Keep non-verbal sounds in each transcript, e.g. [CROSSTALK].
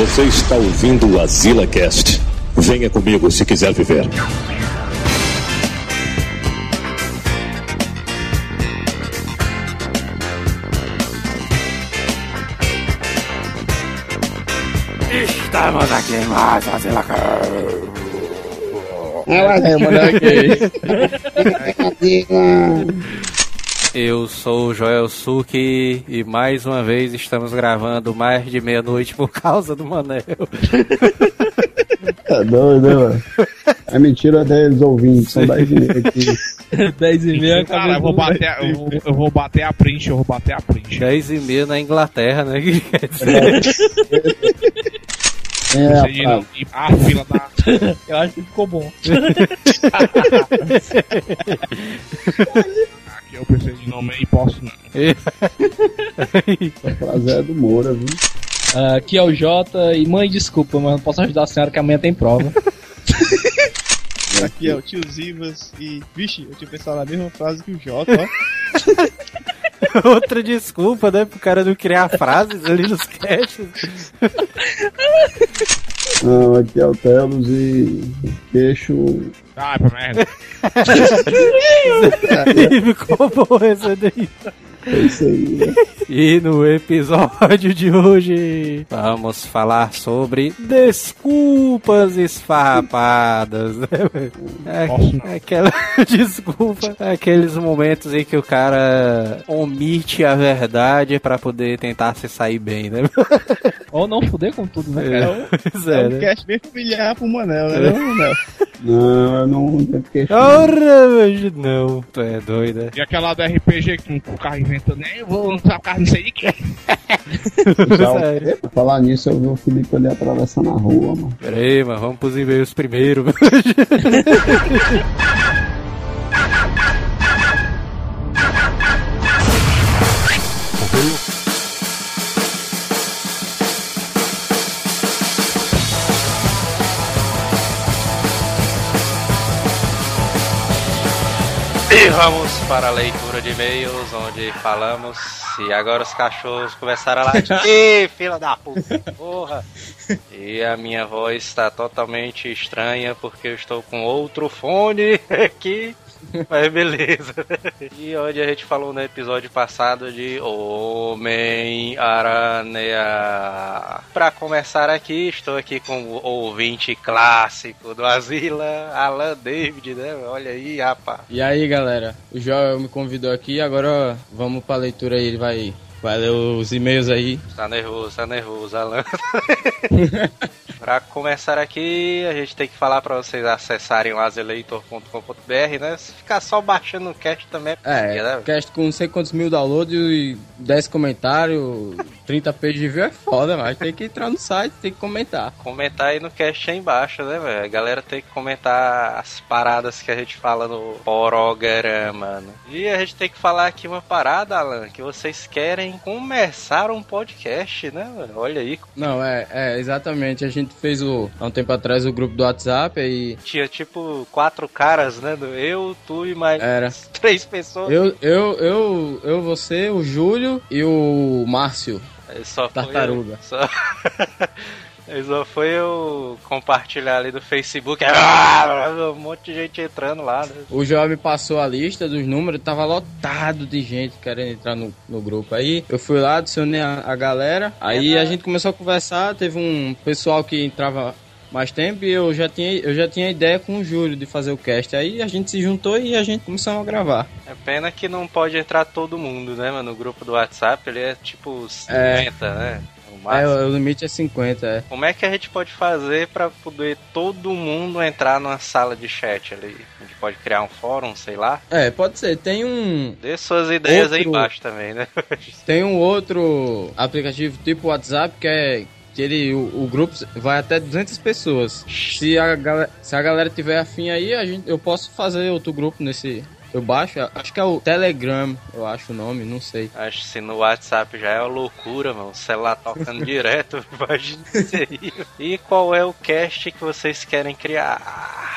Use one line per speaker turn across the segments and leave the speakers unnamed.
Você está ouvindo o Azila Cast. Venha comigo se quiser viver.
Estamos aqui em mais Azila [LAUGHS]
Eu sou o Joel Suki e mais uma vez estamos gravando mais de meia-noite por causa do Manel. [LAUGHS]
Tá doido, né, mano? É mentira deles ouvintes, são 10 e meia aqui. [LAUGHS]
10 e meia,
Cara, eu vou, bater, a- eu, vou, eu vou bater a print, eu vou bater a print.
10 e meia na Inglaterra, né? Dizer,
É,
Você não a fila da.
Eu acho que ficou bom. [LAUGHS]
Eu preciso de nome e posso não. [LAUGHS]
a frase é do Moura, viu?
Ah, aqui é o Jota e mãe, desculpa, mas não posso ajudar a senhora que amanhã tem prova. [LAUGHS]
Aqui é o tio Zivas e, vixe, eu tinha pensado na mesma frase que o Jota, ó. [LAUGHS] [LAUGHS]
Outra desculpa, né? Pro cara não criar frases ali nos casts.
Não, aqui é o Telos e queixo.
Ai, pra merda. [LAUGHS]
Ficou bom essa daí.
É isso aí, né? [LAUGHS]
E no episódio de hoje vamos falar sobre desculpas esfarrapadas, né?
Não.
É, aquela [LAUGHS] desculpa, aqueles momentos em que o cara omite a verdade pra poder tentar se sair bem, né? [LAUGHS]
Ou não fuder com tudo, né, cara?
Pois
É
é,
um
né?
cast bem familiar pro Manel, né, não, Manel?
Não, eu não tenho queixo.
Ora, hoje não, tu é doida.
E aquela do RPG que o carro inventa, nem eu vou o carro não sei de. [LAUGHS]
Já,
Sério.
Pra falar nisso, eu vi o Felipe ali atravessando a rua, mano.
Pera aí, mas vamos pros e-mails primeiro. [LAUGHS] E vamos para a leitura de e-mails, onde falamos e agora os cachorros começaram a latir. [LAUGHS] Ih, fila da puta, porra! E a minha voz está totalmente estranha porque eu estou com outro fone [LAUGHS] aqui. [LAUGHS] Mas beleza. E onde a gente falou no episódio passado de Homem-Aranha. Pra começar aqui, estou aqui com o ouvinte clássico do Asila, Alan David, né? Olha aí, rapaz.
E aí, galera? O Joel me convidou aqui, agora vamos pra leitura aí, ele vai, vai ler os e-mails aí.
Tá nervoso, tá nervoso, Alan. [LAUGHS] pra começar aqui, a gente tem que falar pra vocês acessarem o azeleitor.com.br, né? Se ficar só baixando o cast também é,
É,
né?
cast com não sei quantos mil downloads e 10 comentários, 30 pages de view é foda, mas tem que entrar no site, tem que comentar.
Comentar aí no cast aí embaixo, né, velho? A galera tem que comentar as paradas que a gente fala no programa, né? E a gente tem que falar aqui uma parada, Alan, que vocês querem começar um podcast, né, velho? Olha aí,
Não, é, é, exatamente, a gente fez o, há um tempo atrás o grupo do WhatsApp aí
tinha tipo quatro caras, né? Eu, tu e mais
Era.
três pessoas.
eu, eu, eu, eu, você, o Júlio e o Márcio.
Só foi
Tartaruga.
eu- [LAUGHS] Só... Aí só foi eu compartilhar ali do Facebook. Ah, Um monte de gente entrando lá. Né?
O Joel me passou a lista dos números, tava lotado de gente querendo entrar no, no grupo. Aí eu fui lá, adicionei a, a galera, aí a gente começou a conversar, teve um pessoal que entrava mais tempo e eu já tinha, eu já tinha ideia com o Júlio de fazer o cast. Aí a gente se juntou e a gente começou a gravar.
É pena que não pode entrar todo mundo, né, mano? No grupo do WhatsApp ele é tipo 50, né? O
É,
máximo.
o, o limite é 50, é.
Como é que a gente pode fazer pra poder todo mundo entrar numa sala de chat ali? A gente pode criar um fórum, sei lá?
É, pode ser. Tem um,
Dê suas ideias aí
Outro-
embaixo também, né? [LAUGHS]
Tem um outro aplicativo tipo WhatsApp que é que ele, o, o grupo vai até 200 pessoas. Se a, galera, se a galera tiver afim aí, a gente, eu posso fazer outro grupo nesse. Eu baixo, acho que é o Telegram, eu acho o nome, não sei.
Acho que se no WhatsApp já é uma loucura, mano. O celular tocando [LAUGHS] direto, imagina isso aí. E qual é o cast que vocês querem criar?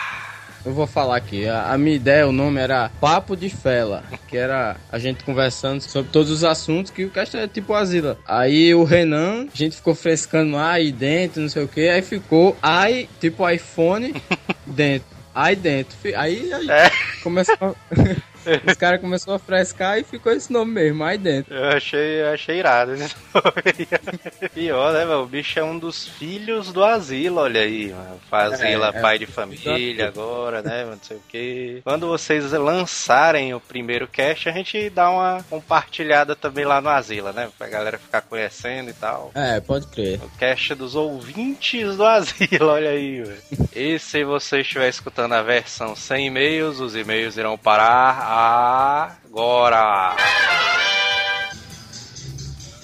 Eu vou falar aqui. A, a minha ideia, o nome era Papo de Fela, que era a gente conversando sobre todos os assuntos que o cast é tipo Asila. Aí o Renan, a gente ficou frescando aí dentro, não sei o que, aí ficou aí, tipo iPhone [LAUGHS] dentro. Aí dentro. Aí, aí
É.
começou. [LAUGHS] [LAUGHS] Os caras começaram a frescar e ficou esse nome mesmo, aí dentro.
Eu achei, achei irado esse nome. [LAUGHS] Pior, né, mano? O bicho é um dos filhos do asilo, olha aí, mano. Fazila,
É, é.
pai de família agora, né? Não sei o quê. Quando vocês lançarem o primeiro cast, a gente dá uma compartilhada também lá no Asila, né? Pra galera ficar conhecendo e tal.
É, pode crer.
O cast dos ouvintes do asilo, [LAUGHS] olha aí, velho. E se você estiver escutando a versão sem e-mails, os e-mails irão parar agora.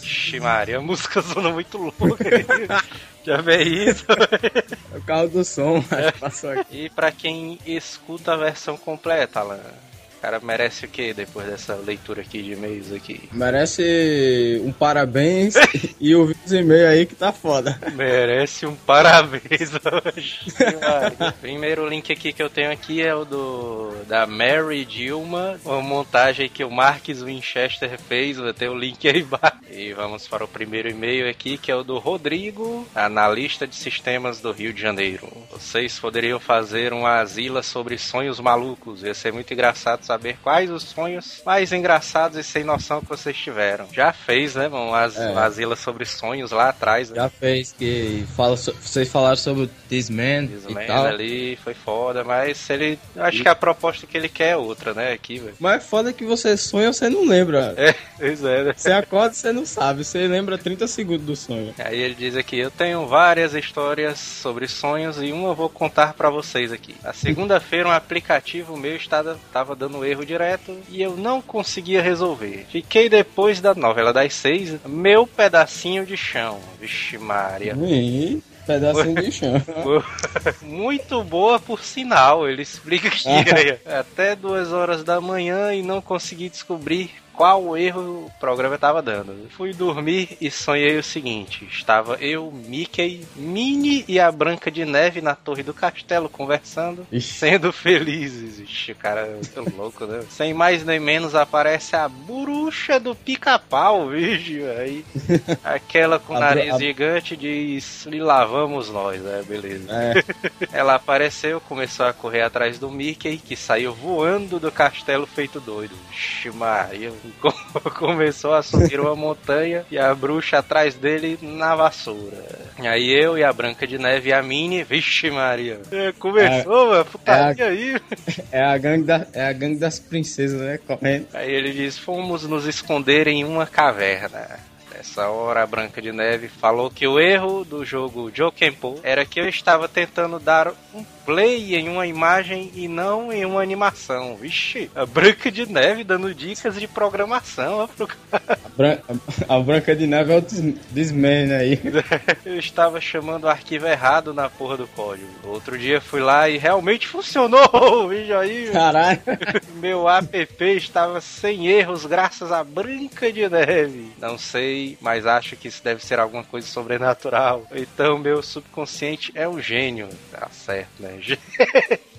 Ixi, Maria, a música zona muito louca. [LAUGHS] Já vê isso?
É o carro do som, mas passou aqui.
E pra quem escuta a versão completa, Alan, cara merece o que depois dessa leitura aqui de e-mails aqui?
Merece um parabéns [LAUGHS] e ouvir os e-mails aí que tá foda.
Merece um parabéns hoje. Primeiro link aqui que eu tenho aqui é o do da Mary Dilma, uma montagem que o Marques Winchester fez, vai ter o link aí embaixo. E vamos para o primeiro e-mail aqui, que é o do Rodrigo, analista de sistemas do Rio de Janeiro. Vocês poderiam fazer uma asila sobre sonhos malucos, ia ser muito engraçado saber quais os sonhos mais engraçados e sem noção que vocês tiveram. Já fez, né, mano, as-
É.
uma asila sobre sonhos lá atrás, né?
Já fez que fala so- vocês falaram sobre o This Man
This
e
Man
tal.
ali foi foda, mas ele. eu Acho que a proposta que ele quer é outra, né? Aqui, velho.
Mas é foda que você sonha, você não lembra. [LAUGHS]
É, pois é, né?
Você acorda, você não sabe. Você lembra 30 segundos do sonho.
Aí ele diz aqui: Eu tenho várias histórias sobre sonhos e uma eu vou contar pra vocês aqui. Na segunda-feira, um aplicativo meu estava, estava dando erro direto e eu não conseguia resolver. Fiquei depois da novela das seis, meu pedacinho de chão. Vixe, Maria.
Ih, pedacinho de chão. [LAUGHS]
Muito boa por sinal, ele explica aqui. [LAUGHS] aí, Até duas horas da manhã e não consegui descobrir qual erro o programa estava dando. Fui dormir e sonhei o seguinte: estava eu, Mickey, Minnie e a Branca de Neve na torre do castelo conversando,
Ixi.
sendo felizes. Ixi, cara, é louco, né? Sem mais nem menos aparece a bruxa do pica-pau, vídeo aí. [LAUGHS] Aquela com
A
nariz
a-
gigante diz: lhe lavamos nós, né? Beleza.
É, [LAUGHS]
Ela apareceu, começou a correr atrás do Mickey, que saiu voando do castelo feito doido. Vixe Maria, [LAUGHS] começou a subir uma montanha e a bruxa atrás dele na vassoura. Aí eu e a Branca de Neve e a Minnie, vixe Maria. É, começou, mano, putaria aí. [LAUGHS]
é, a gangue da, é a gangue das princesas, né? Correndo.
Aí ele diz: Fomos nos esconder em uma caverna. Nessa hora, a Branca de Neve falou que o erro do jogo Jokenpo era que eu estava tentando dar um play em uma imagem e não em uma animação. Vixe, a Branca de Neve dando dicas de programação. ó, pro.
A, Bran- a- Branca de Neve é o This, This Man aí. [LAUGHS]
Eu estava chamando o arquivo errado na porra do código. Outro dia fui lá e realmente funcionou. [LAUGHS] Veja aí.
Caralho. [LAUGHS]
Meu app estava sem erros graças à Branca de Neve. Não sei, mas acho que isso deve ser alguma coisa sobrenatural. Então meu subconsciente é um gênio. Tá certo, né? [LAUGHS]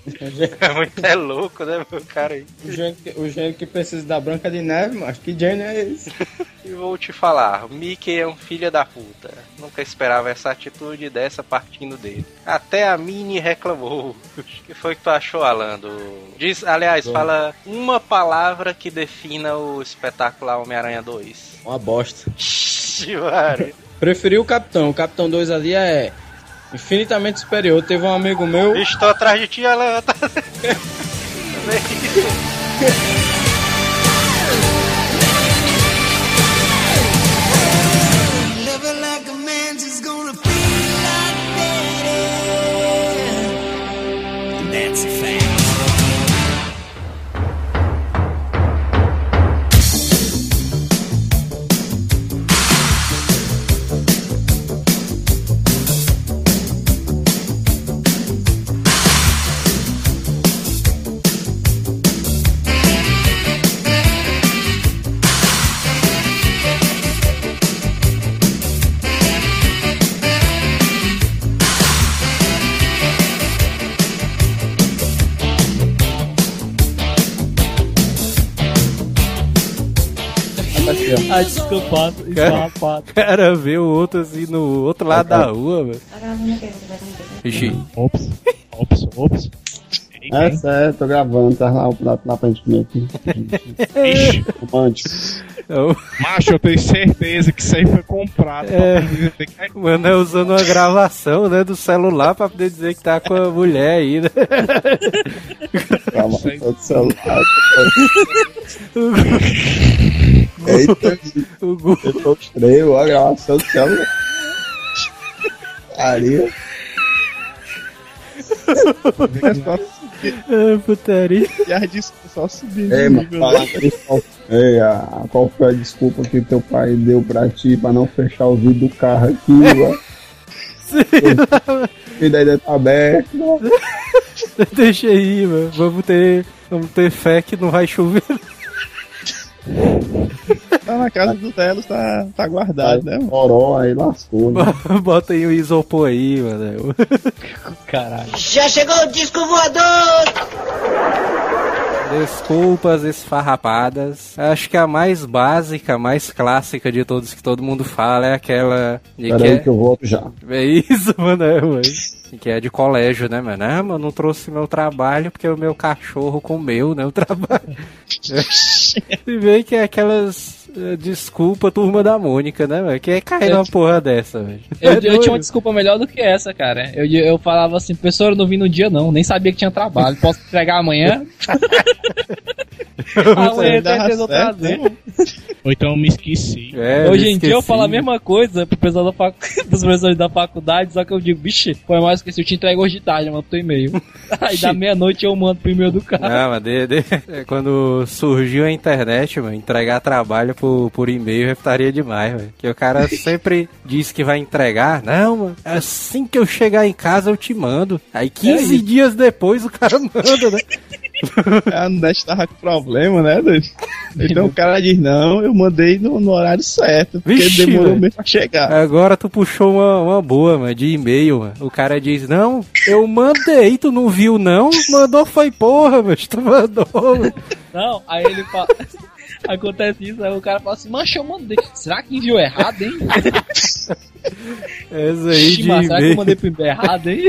É muito é louco, né, meu cara aí.
O gênio, que, o gênio que precisa da Branca de Neve, mas que gênio é esse? [LAUGHS]
E vou te falar, o Mickey é um filho da puta. Nunca esperava essa atitude dessa partindo dele. Até a Minnie reclamou. O que foi que tu achou, Alando? Diz, aliás,
Bom.
fala uma palavra que defina o espetacular Homem-Aranha 2.
Uma bosta.
Ixi.
Preferi o Capitão. O Capitão 2 ali é infinitamente superior. Teve um amigo meu.
Estou atrás de ti, Alan. [LAUGHS]
Ai, desculpado, esfarrapado.
O cara vê o outro assim no outro lado da rua, mano. Ixi.
Ops, ops, ops.
É sério, tô gravando, tá lá o prato lá pra gente comer aqui.
Ixi,
Romântico.
Então,
macho, eu tenho certeza que isso aí foi comprado.
É.
pra
o mano é usando uma gravação, né, do celular pra poder dizer que tá com a mulher aí, né?
Gravação do celular. [LAUGHS] Eita,
O
eu tô estranho, a gravação do celular. Carinha.
É só
Ah, putaria.
subir as discos, só subindo.
Mano,
nível,
fala
né?
aqui, qual, ei, a, qual foi a desculpa que teu pai deu pra ti pra não fechar o vidro do carro aqui, mano? O vidro ainda tá aberto, mano.
Deixa aí, mano. Vamos ter, vamos ter fé que não vai chover. [LAUGHS]
Tá na casa do Telos, tá, tá guardado, né?
Toró, aí lascou, né? [LAUGHS]
Bota aí o isopor aí, mano. [LAUGHS]
Caralho.
Já chegou o disco voador!
Desculpas esfarrapadas. Acho que a mais básica, a mais clássica de todos que todo mundo fala é aquela de que
aí
é,
que eu volto já.
é isso, mano, é, mano. Que é de colégio, né, mano? Ah, mano, não trouxe meu trabalho porque o meu cachorro comeu, né, o [LAUGHS] trabalho. E vê que é aquelas eh, desculpa turma da Mônica, né, mano? Que é cair
Eu-
numa porra dessa, velho.
Eu,
É
eu tinha uma desculpa melhor do que essa, cara. Eu, eu falava assim, professor, eu não vim no dia não, nem sabia que tinha trabalho. Posso entregar amanhã? [LAUGHS] amanhã eu
Dava
tentei
certo,
trazer.
né? Ou então eu me esqueci.
É,
Hoje
me
em dia eu
esqueci.
falo a mesma coisa pro pessoal da fac... [LAUGHS] dos professores da faculdade, só que eu digo, bicho, foi mais que eu te entrego hoje de tarde, eu mando teu e-mail. [LAUGHS] Aí da meia-noite eu mando pro e-mail do cara.
Não, mas de, de- é, quando surgiu a internet, mano, entregar trabalho por, por e-mail estaria demais, mano. Que o cara [LAUGHS] sempre diz que vai entregar. Não, mano, assim que eu chegar em casa eu te mando. Aí 15
isso.
dias depois o cara manda, né? [LAUGHS]
A net tava com problema, né, doido? Então o cara diz, não, eu mandei no, no horário certo, porque
Vixe,
demorou
velho.
mesmo pra chegar.
Agora tu puxou uma, uma boa, mano, de e-mail, mano. O cara diz, não, eu mandei, tu não viu não? Mandou foi porra, mas tu mandou, mano.
Não, aí ele fala. Acontece isso, aí o cara fala assim, mancha, eu mandei. Será que enviou errado, hein?
Essa aí de
mas será que eu mandei pro e-mail errado, hein?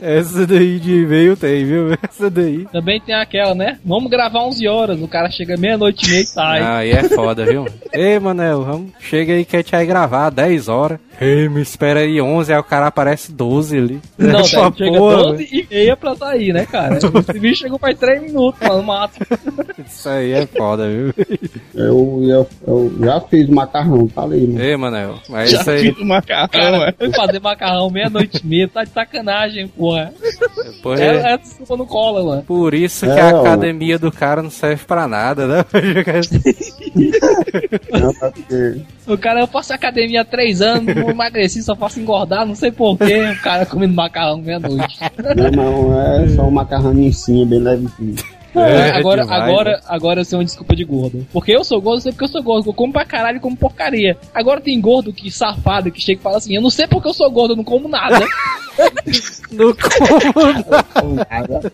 Essa daí de e-mail tem, viu? Essa daí.
Também tem aquela, né? Vamos gravar 11 horas, o cara chega meia-noite e meia e sai.
Ah, aí é foda, viu? Ei, Manel, vamos. Chega aí que a gente vai gravar 10 horas. Ei, me espera aí 11, aí o cara aparece 12 ali.
Não, daí chega
porra,
12 e meia pra sair, né, cara? Esse bicho chegou faz 3 minutos, mano, máximo.
Isso aí é foda, viu?
Eu, eu, eu já fiz macarrão, tá ali, mano.
Ei, Manel, mas
Já
isso aí.
fiz o macarrão,
Cara,
é.
foi fazer macarrão meia-noite e meia, tá de sacanagem, porra.
Porra,
É,
é
é desculpa não cola, mano.
por isso que
É,
a
ó.
academia do cara não serve pra nada, né? [LAUGHS]
O cara, eu faço academia há 3 anos, não emagreci, só faço engordar, não sei porquê. O cara comendo macarrão meia-noite.
Não, não, é só um macarrãozinho sim, bem levezinho.
É,
agora,
demais,
agora,
né?
agora eu sei uma desculpa de gordo. Porque eu sou gordo, eu sei porque eu sou gordo. Eu como pra caralho e como porcaria. Agora tem gordo que safado que chega e fala assim: Eu não sei porque eu sou gordo, eu não como nada. [LAUGHS]
Não como nada.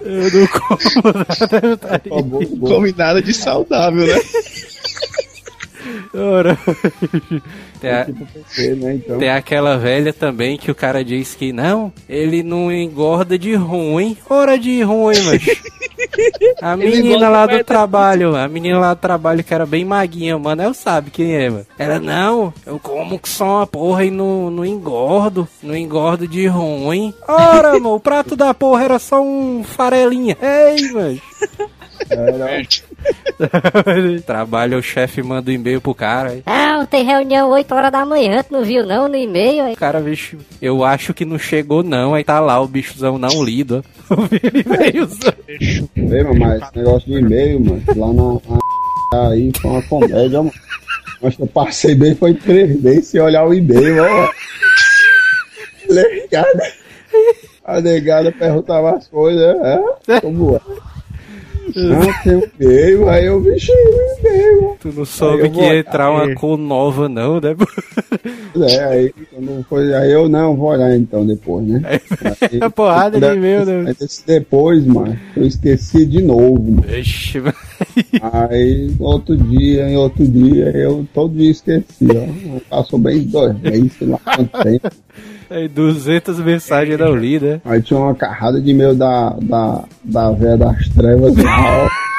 Eu não como nada.
bom.
Come nada de saudável, né?
Ora. [LAUGHS] Tem, a-
Tipo né, então.
tem aquela velha também que o cara diz que não, ele não engorda de ruim. Ora de ruim, mas. [LAUGHS] A menina lá do trabalho, a menina lá do trabalho que era bem maguinha, mano, eu sabe quem é, mano. Ela, não, eu como que só uma porra e não, não engordo, não engordo de ruim. Ora, mano, o prato da porra era só um farelinha. Ei, mano. [LAUGHS]
Era, [LAUGHS]
Trabalho, o chefe manda um e-mail pro cara. aí
Não, tem reunião 8 horas da manhã, tu não viu não no e-mail? aí.
O cara, bicho, eu acho que não chegou não, aí tá lá o bichozão não lido. [LAUGHS] ó. O e-mailzão.
Mas esse negócio de e-mail, mano, lá na, na- [LAUGHS] aí foi uma comédia, mano. Mas eu passei bem, foi três vezes sem olhar o e-mail, ó. Negada. A negada perguntava as coisas, é? Como é? Não, tem um e-mail, aí eu vi o e-mail,
Tu não soube
eu
que ia entrar
olhar.
uma cor nova não, né?
É, aí, quando foi, aí eu não vou olhar então depois, né? Aí,
É porrada de e-mail, né?
Aí, depois, mano, eu esqueci de novo, mano.
Ixi, mano.
Aí, outro dia, em outro dia, eu todo dia esqueci, ó. Passou bem dois meses, sei lá quanto tempo.
Aí 200 mensagens não lidas.
Aí tinha uma carrada de e-mail da, da, da véia das trevas ó. [LAUGHS]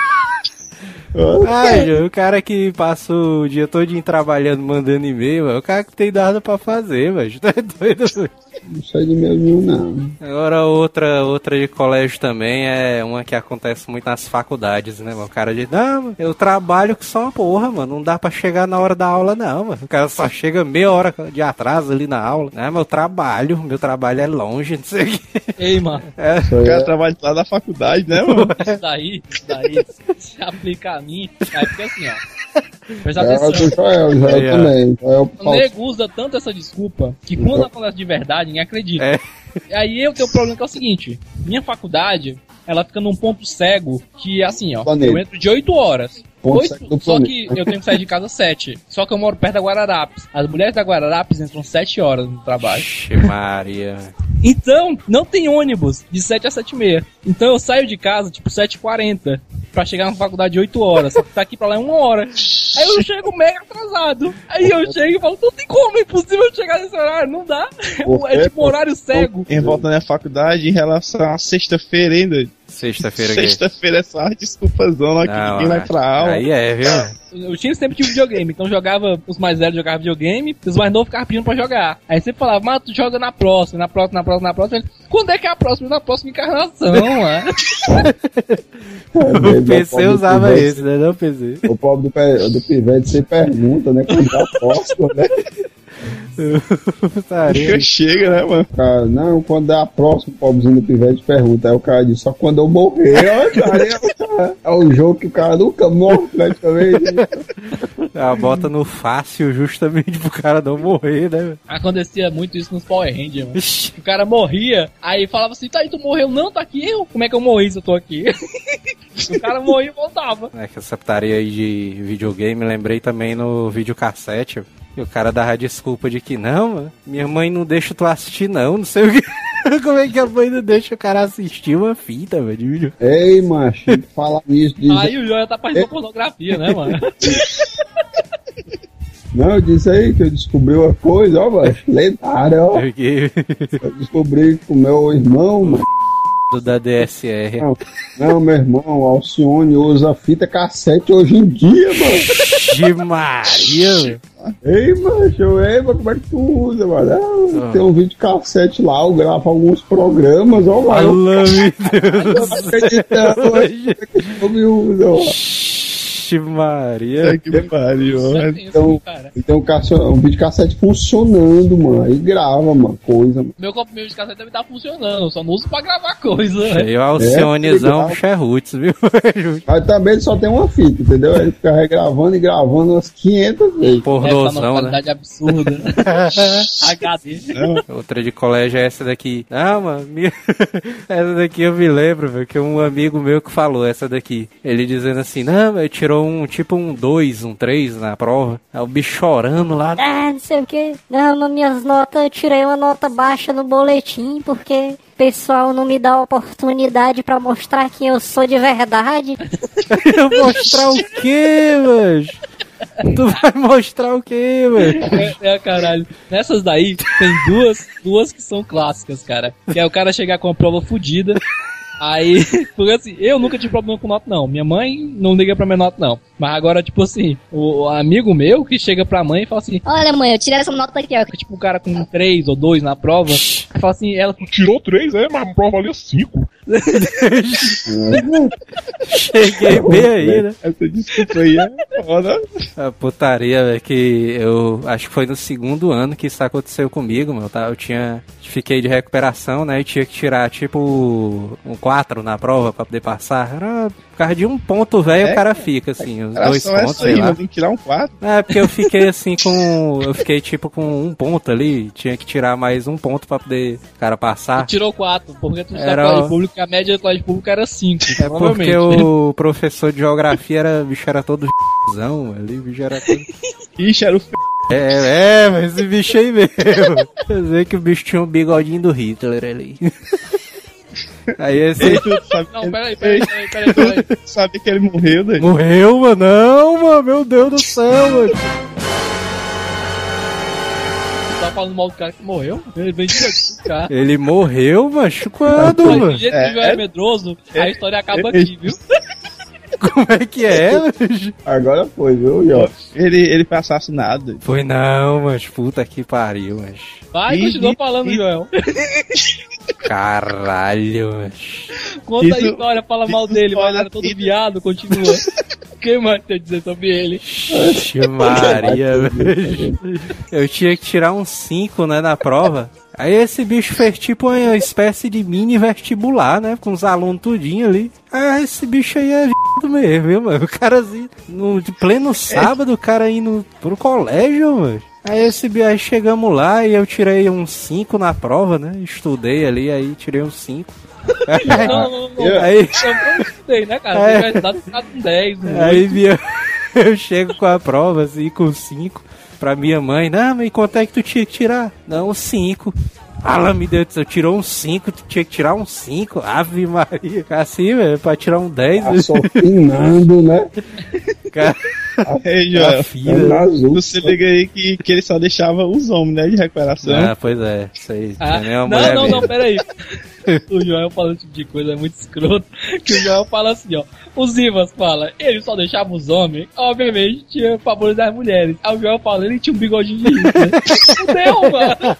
Ai, Jô, o cara que passa o dia todinho trabalhando, mandando e-mail, é o cara que tem nada pra fazer, mas [LAUGHS] tá doido, velho.
Não sei de e-mail nenhum, não.
Agora outra, outra de colégio também é uma que acontece muito nas faculdades, né, mano? O cara diz, não, mano, eu trabalho que só uma porra, mano. Não dá pra chegar na hora da aula, não, mano. O cara só chega meia hora de atraso ali na aula. Né, meu trabalho, meu trabalho é longe, não sei o que.
Ei, mano.
É.
O cara trabalha lá da faculdade, né, mano?
Isso daí, isso daí, se aplica mim, aí fica assim, ó. Presta
É,
atenção.
Joel, Joel
ó.
também. Joel
O nego usa tanto essa desculpa que quando acontece de verdade, ninguém acredita.
É.
E aí eu tenho um problema que é o seguinte: minha faculdade, ela fica num ponto cego que, assim, ó,
Planeta.
eu entro de 8 horas. Oito- só
planeta.
que eu tenho que sair de casa 7. Só que eu moro perto da Guararapes. As mulheres da Guararapes entram 7 horas no trabalho.
Ixi, Maria. [LAUGHS]
Então, não tem ônibus de 7 a 7 e meia. Então eu saio de casa, tipo, 7h40. Pra chegar na faculdade 8 horas. Só que daqui pra lá é uma hora. Aí eu chego mega atrasado. Aí eu chego e falo, não tem como, é impossível chegar nesse horário, não dá. [LAUGHS] É tipo um horário cego.
Em volta da faculdade em relação à sexta-feira ainda.
Sexta-feira
Sexta-feira é só desculpazona que
Não,
ninguém vai pra aula.
Aí é, viu?
Eu tinha sempre tive videogame, então jogava, os mais velhos jogavam videogame, os mais novos ficavam pedindo pra jogar. Aí sempre falava, mas tu joga na próxima, na próxima, na próxima, na próxima. Ele, Quando é que é a próxima? Na próxima encarnação, [LAUGHS] mano.
O PC usava esse, né? Não PC.
O pobre do, do pivete sem pergunta, né? Quando tá próximo, né? [LAUGHS]
Putaria.
chega, né, mano?
Cara, não, quando é a próxima, o pobrezinho do pivete pergunta. Aí o cara diz, só quando eu morrer. É, é o jogo que o cara nunca morre, praticamente.
Ela bota no fácil justamente pro cara não morrer, né?
Acontecia muito isso nos Power Rangers, mano. O cara morria, aí falava assim, tá aí, tu morreu? Não, tá aqui eu. Como é que eu morri se eu tô aqui? [LAUGHS] o cara morria e voltava.
É que essa putaria aí de videogame, lembrei também no videocassete. E o cara dava desculpa de que não, mano, minha mãe não deixa tu assistir não, não sei o que. [LAUGHS] Como é que a mãe não deixa o cara assistir uma fita, velho, de vídeo?
Ei, macho, fala nisso. Diz...
Aí o Joia tá fazendo pornografia, né, mano? [LAUGHS]
Não, eu disse aí que eu descobri uma coisa, ó, macho, lendária, ó. Eu descobri o meu irmão, mano.
Do da DSR.
Não, não, meu irmão, o Alcione usa fita cassete hoje em dia, mano.
De Maria.
Ei, macho, ei, mas como é que tu usa, mano? Ah,
Ah.
Tem um vídeo cassete lá, eu gravo alguns programas, ó, mano.
Alô, meu
Eu não acreditando, como é que eu me usa, ó.
Vixe Maria.
Que pariu, mano.
Então,
cara.
então um, casso- um vídeo cassete funcionando, mano. Aí grava, mano, coisa, mano.
Meu copo meu de cassete deve estar funcionando, eu só não uso pra gravar coisa. né?
Aí o Alcionezão
É,
Cherrutz, viu? [LAUGHS]
Mas também ele só tem uma fita, entendeu? Ele fica regravando e gravando umas 500 vezes.
Pornozão, né?
qualidade absurda. [LAUGHS] HD.
Outra de colégio é essa daqui. Ah, mano, minha... [LAUGHS] essa daqui eu me lembro, velho, que um amigo meu que falou essa daqui. Ele dizendo assim, não, ele tirou um, tipo um 2, um 3 na prova. Aí o bicho chorando lá.
Ah, não sei o que. Não, nas minhas notas, eu tirei uma nota baixa no boletim, porque o pessoal não me dá oportunidade pra mostrar quem eu sou de verdade. [LAUGHS]
mostrar o quê, velho? Tu vai mostrar o quê, velho?
É, é, caralho. Nessas daí, tem duas, duas que são clássicas, cara. Que é o cara chegar com a prova fodida. Aí, [LAUGHS] porque assim, eu nunca tive problema com nota, não. Minha mãe não liga pra minha nota, não. Mas agora, tipo assim, o, amigo meu que chega pra mãe e fala assim:
Olha, mãe, eu tirei essa nota aqui, ó.
Tipo, o cara com três ou dois na prova, fala assim: ela
Tirou três, é, mas a prova valia cinco.
Cheguei bem aí, né?
Essa desculpa aí é foda.
A putaria, velho, que eu acho que foi no segundo ano que isso aconteceu comigo, meu, tá? Eu tinha. Fiquei de recuperação, né? E tinha que tirar, tipo, um 4 na prova pra poder passar. Era por causa de um ponto, velho,
É,
o cara fica, assim, os dois pontos,
essa
sei
aí,
lá.
tem que tirar um 4.
É, porque eu fiquei assim com. Eu fiquei tipo com um ponto ali, tinha que tirar mais um ponto pra poder o cara passar.
tirou quatro, porque tu
Era
era...
o-
colégio público, a média do colégio público era cinco.
É
provavelmente.
porque o professor de geografia era, bicho era todo zão ali, bicho era todo. [LAUGHS]
Ixi, era o f...
É, é, mas esse bicho aí mesmo. Quer dizer que o bicho tinha um bigodinho do Hitler ali. [LAUGHS] Aí esse.
Ei, tu sabe
Não, peraí, peraí, peraí, peraí, peraí. [LAUGHS]
sabe que ele morreu, né?
Morreu, mano? Não, mano, meu Deus do céu, mano.
Tá falando mal do cara que morreu? Ele vem de cara.
Ele morreu, macho, quando,
Mas do
mano?
jeito que o João é medroso, a história acaba aqui, viu? [LAUGHS]
Como é que é?
Agora foi, viu, Jó?
Ele, ele foi assassinado.
Foi não, macho, puta que pariu, macho.
Vai, continua falando. Joel.
Caralho, macho.
Conta a
Isso-
história, fala mal dele, mas era todo viado, continua. [LAUGHS] O que mais tem a dizer sobre ele?
Ixi, Maria. Eu tinha que tirar um 5, né, na prova. Aí esse bicho fez tipo uma espécie de mini vestibular, né? Com os alunos tudinho ali. Ah, esse bicho aí é viado mesmo, viu, mano? O cara assim, no de pleno sábado, o cara indo pro colégio, mano. Aí esse aí chegamos lá e eu tirei um 5 na prova, né? Estudei ali, aí tirei um 5. [LAUGHS]
Não, não, não. [LAUGHS]
Aí,
Eu não sei, né, cara?
É.
Tivesse dado, com 10, né?
Aí minha, [LAUGHS] eu chego com a prova, assim, com 5, pra minha mãe. Não, mas quanto é que tu tinha que tirar? Não, 5. Fala, me Deus, eu tirou um 5, tu tinha que tirar um 5. Ave Maria. Assim, velho, pra tirar um 10.
Passou finando, né?
Cara, [LAUGHS]
Ei,
a
Joel.
filha.
azul.
Você liga aí que, que ele só deixava os homens, né? De recuperação.
Ah, pois é, isso aí.
Ah,
não é
não, não, peraí. [LAUGHS] O Joel falando esse tipo de coisa é muito escroto. Que o Joel fala assim, ó. Os Ivas fala, ele só deixava os homens, obviamente tinha favores das mulheres. Aí o Joel fala, ele tinha um bigodinho de Hitler. Fudeu, mano.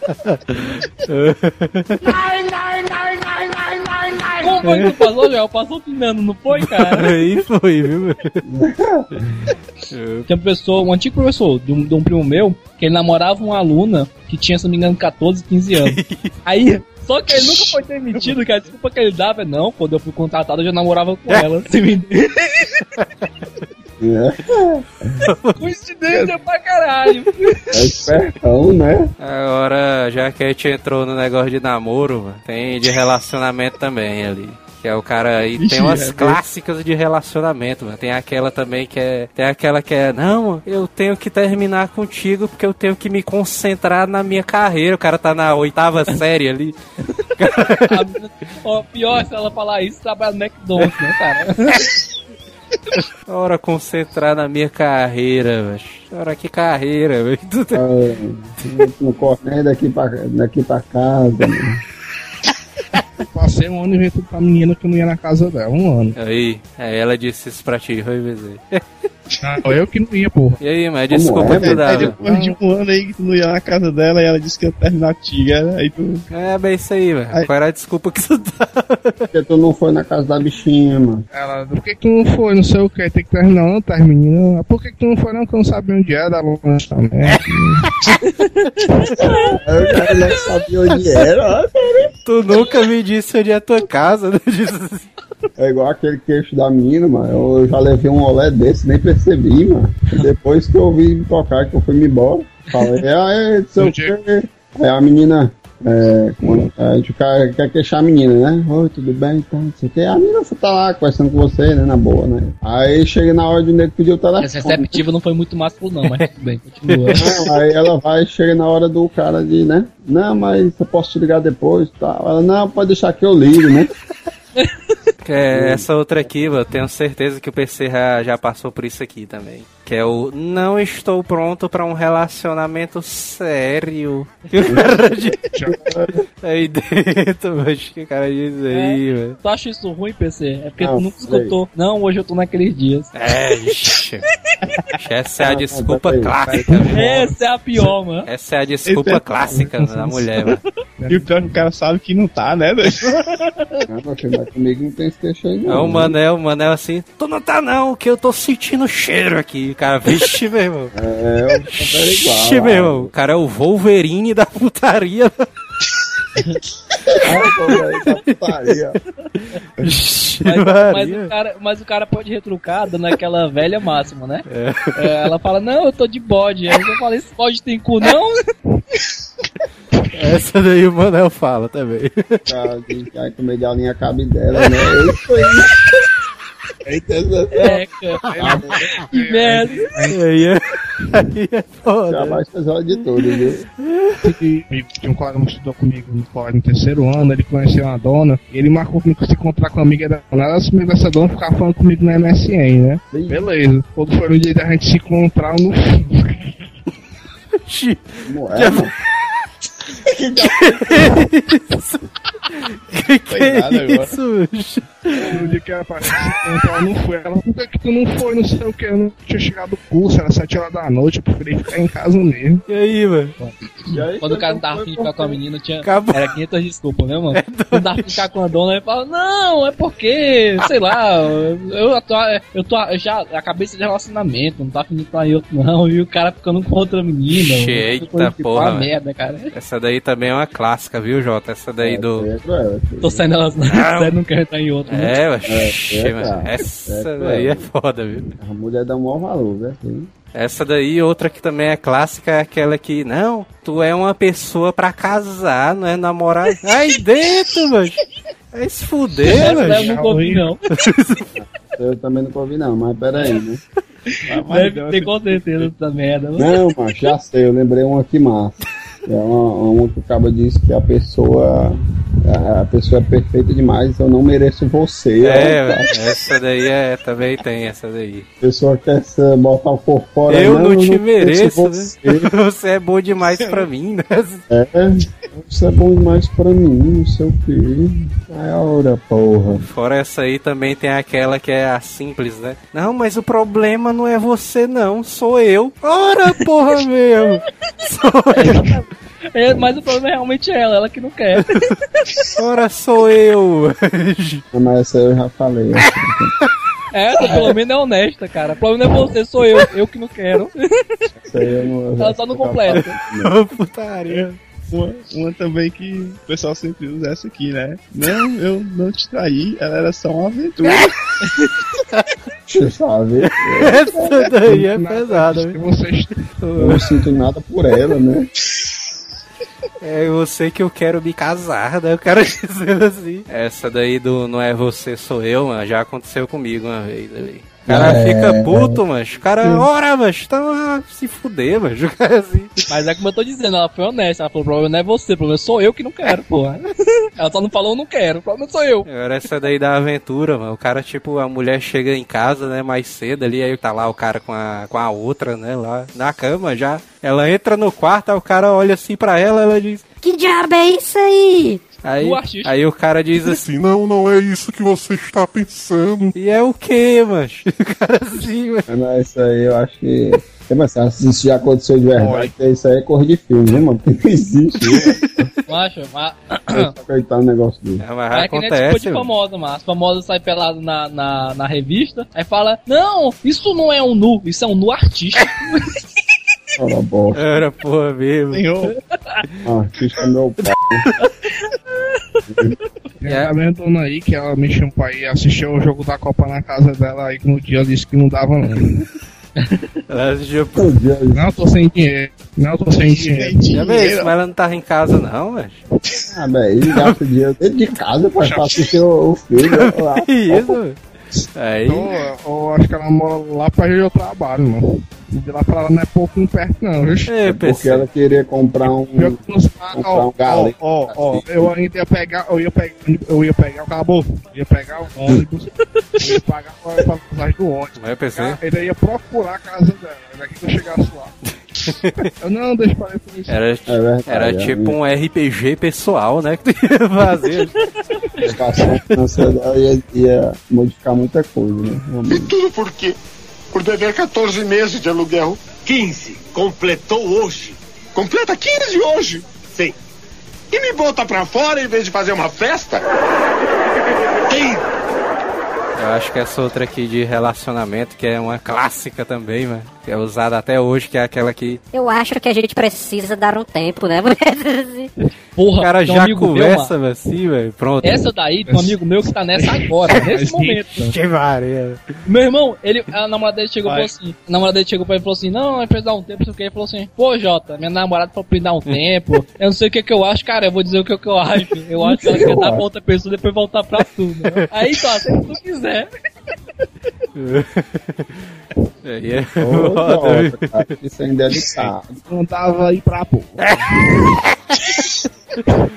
Como foi que tu passou, Joel? Passou finando, não foi, cara? [LAUGHS]
Aí foi, viu? [LAUGHS]
Tinha uma pessoa, um antigo professor de um, de um primo meu, que ele namorava uma aluna que tinha, se não me engano, 14, 15 anos. [LAUGHS] Aí, só que ele nunca foi demitido, cara. A desculpa que ele dava é não, quando eu fui contratado, eu já namorava com ela. Se me...
É,
Coincidência pra caralho.
é espertão, né?
Agora, já que a gente entrou no negócio de namoro, mano, tem de relacionamento também ali. Que é o cara. Tem
Ixi,
umas
é
clássicas de relacionamento, mano. Tem aquela também que é. Tem aquela que é. Não, eu tenho que terminar contigo porque eu tenho que me concentrar na minha carreira. O cara tá na oitava [LAUGHS] série ali. [LAUGHS]
Ó, pior é se ela falar isso, trabalha no McDonald's, né, cara? [LAUGHS]
Hora concentrar na minha carreira, velho. Hora que carreira, velho.
Ah, Não corre nem daqui pra, daqui pra casa.
Passei um ano inventando pra menina que eu não ia na casa dela. Um ano.
Aí, aí ela disse isso pra ti, foi dizer. [LAUGHS]
Não, eu que não ia, porra.
E aí, mas desculpa
é,
tu
depois de um ano aí que tu não ia na casa dela e ela disse que ia terminar contigo. né? Aí tu.
É bem isso aí, velho.
Aí-
Qual era a desculpa que tu dá?
Porque tu não foi na casa da bichinha, mano.
Ela, por que que tu não foi? Não sei o que, tem que terminar, não, tá, menina? Por que que tu não foi, não? Que eu não sabia onde era, longe também.
Eu já não sabia onde era. ó.
Tu nunca me disse onde é a tua casa, né? [LAUGHS]
É igual aquele queixo da menina, mano. Eu já levei um olé desse, nem percebi, mano. Depois que eu ouvi tocar, que eu fui me embora. Falei, ah, não sei o quê. Aí a menina, é, quando, a gente quer, quer queixar a menina, né? Oi, tudo bem? Então, não sei o quê. A menina tá lá conversando com você, né? Na boa, né? Aí chega na hora de nego pedir o telefone.
Essa receptiva não foi muito másculo, não, mas tudo bem, continua. [LAUGHS]
Não, aí ela vai, chega na hora do cara de, né? Não, mas eu posso te ligar depois e tal. Ela, não, pode deixar que eu ligo, né? [LAUGHS]
É essa outra aqui, eu tenho certeza que o PC já, já passou por isso aqui também. Que é o não estou pronto pra um relacionamento sério. [LAUGHS] Que o cara diz aí dentro, [LAUGHS] mas que o cara diz aí, velho.
Tu acha isso ruim, PC? É porque
Não,
tu nunca
sei.
escutou. Não, hoje eu tô naqueles dias.
É, ixi. Essa é a
Ah,
desculpa clássica, velho.
Essa é a pior, mano.
Essa é a desculpa clássica da mulher, mano.
E o pior é que o cara sabe que não tá, né? velho?
Ah, comigo não tem esse queixo aí,
É
não.
o Manel, o Manel assim, tu não tá não, que eu tô sentindo cheiro aqui. Cara, vixe, meu irmão.
É, eu era
Vixe,
igual.
meu irmão. O cara é o Wolverine da putaria. [LAUGHS]
Mas, o cara, mas o cara pode retrucar dando aquela velha máxima, né? É, ela fala, não, eu tô de bode. Aí eu falo, esse bode tem cu, não?
Essa daí o Manel fala também.
Cara, de ai, comer de alinha cabe dela, né? [LAUGHS] Isso aí.
É, cara. Que merda.
Aí é- Aí é foda.
Já mais pesado de tudo, viu?
Tinha um colega que estudou comigo no colégio no terceiro ano, ele conheceu uma dona, e ele marcou comigo se encontrar com a amiga da dona. Ela assumiu essa dona ficava falando comigo na MSN, né? Beleza. Quando foi no dia da gente se encontrar no.
Como é, mano? [LAUGHS]
Que que é isso, bicho?
No dia que era pra se encontrar, não foi. Ela, por que tu não foi? Não sei o que. Eu não tinha chegado do curso, era sete horas da noite, eu preferi ficar em casa mesmo.
E aí, mano?
Quando o cara não tava afim de ficar com a menina, tinha.
Acabou.
Era 500 desculpas, né, mano? [LAUGHS] Quando tava afim de ficar com a dona, ele fala, não, é porque, sei lá, eu tô, eu tô eu já a cabeça de relacionamento, não tá afim de ir pra outro, não. E o cara ficando com outra menina.
Eita
que
porra, mano.
merda, cara.
Essa daí também é uma clássica, viu, Jota? Essa daí do.
Tô saindo relacionamento, [LAUGHS] sério, não quero estar em outro. Né?
É,
É,
oxi,
é,
mano.
cara.
Essa
É,
daí é foda, viu?
A mulher dá um maior valor, né? Sim.
Essa daí, outra que também é clássica, é aquela que, não, tu é uma pessoa pra casar, não é namorar. [LAUGHS] Aí dentro, mano. Aí se fuder, mano.
eu nunca ouvi, não.
Eu também nunca ouvi, não, mas peraí, né?
Deve ter com certeza essa merda. mano.
Não, mas já sei, eu lembrei uma aqui massa. É uma, uma que o cabo disse que a pessoa. A, pessoa é perfeita demais, eu não mereço você.
É, mano, essa daí é, também tem essa daí.
A pessoa quer se botar o por fora.
Eu não te mereço,
você.
né? [LAUGHS] Você é bom demais pra mim, né?
É, você é bom demais pra mim, não sei o que. Ai, ora, porra.
Fora essa aí também tem aquela que é a simples, né? Não, mas o problema não é você não, sou eu. Ora, porra mesmo. [LAUGHS] Sou eu.
É, mas o problema é realmente ela, ela que não quer. [LAUGHS]
Ora, sou eu.
Mas essa eu já falei.
Essa pelo menos é honesta, cara. O problema não é você, sou eu. Eu que não quero.
Essa aí eu não.
Ela só não completa.
Putaria.
Uma, uma também que o pessoal sempre usa essa aqui, né? Não, eu não te traí, ela era só uma aventura.
Você sabe?
Essa daí é pesada, viu?
Eu não sinto nada por ela, né?
É você que eu quero me casar, né? O cara dizendo assim. Essa daí do não é você, sou eu, mano, já aconteceu comigo uma vez ali. O cara
É.
fica puto, mano. O cara, ora, mano, tá a se fuder, mano. O cara assim.
Mas é como eu tô dizendo, ela foi honesta. Ela falou: o problema não é você, o problema sou eu que não quero, porra. [LAUGHS] Ela só não falou não quero, o problema sou eu.
Agora essa daí da aventura, mano. O cara, tipo, a mulher chega em casa, né, mais cedo ali, aí tá lá o cara com a, com a outra, né, lá na cama já. Ela entra no quarto, aí o cara olha assim pra ela, ela diz.
Que diabo é isso aí?
Aí,
O artista.
aí o cara diz assim,
não, não é isso que você está pensando.
E é o que, mano? [LAUGHS] O cara assim, mano.
Mas isso aí eu acho que. É, mas se isso já aconteceu de verdade, porque isso aí é cor de filme, né, mano? [LAUGHS] Porque não existe. né?
Macho, mas.
Acreditando no negócio dele.
É que nem tipo de famosa, mas as famosas sai pelado na, na, na revista, aí fala, não, isso não é um nu, isso é um nu artístico. [LAUGHS]
Ora, bosta.
Era porra mesmo.
Artista meu pai. [LAUGHS]
E a minha dona aí, que ela me chamou pra ir assistir o jogo da Copa na casa dela, aí que no dia disse que não dava não.
Ela assistiu...
Não, tô sem dinheiro. Não, tô sem dinheiro.
Já vê isso, mas ela não tava em casa não, mas.
Ah, velho, ele gasta dinheiro dentro de casa pra pra assistir o, o filme. lá. [LAUGHS]
Isso, velho? Aí.
Eu, eu acho que ela mora lá pra onde eu trabalho, mano. De lá pra lá não é pouco perto, não, viu?
É,
Porque ela queria comprar um. comprar um galego.
Ó, ó, eu ainda ia pegar, eu ia pegar, eu ia pegar, acabou. Eu ia pegar o ônibus, eu ia pagar pra pra passagem do ônibus.
Mas eu pensei.
Ele ia procurar a casa dela, daqui que eu chegasse lá. [LAUGHS] Eu não, deixa pra isso.
Era,
verdade,
era
é
tipo
mesmo.
um RPG pessoal, né? Que tu ia fazer.
A educação financeira ia, ia modificar muita coisa, né?
E tudo por quê? Por dever 14 meses de aluguel. 15. Completou hoje. Completa 15 hoje? Sim. E me bota pra fora em vez de fazer uma festa? Quem?
Eu acho que essa outra aqui de relacionamento, que é uma clássica também, mano. Que é usada até hoje, que é aquela que
Eu acho que a gente precisa dar um tempo, né? [LAUGHS]
Porra,
o cara
um
já
amigo meu,
conversa
mano.
assim, velho. Pronto.
Essa daí um amigo meu que tá nessa agora, [LAUGHS] nesse momento.
Que varia.
Meu irmão, ele, a namorada dele chegou e falou assim: a namorada dele chegou pra ele e falou assim: Não, vai precisar um tempo, não sei o que. Ele falou assim: Pô, Jota, minha namorada falou pra me dar um tempo. Eu não sei o que, que eu acho, cara. Eu vou dizer o que, que eu acho. Eu acho que ela quer dar pra outra pessoa e depois voltar pra tu. Né? Aí, só, se tu quiser. [LAUGHS]
Aí é
cara, isso ainda é delicado.
Não tava aí pra pô. [LAUGHS]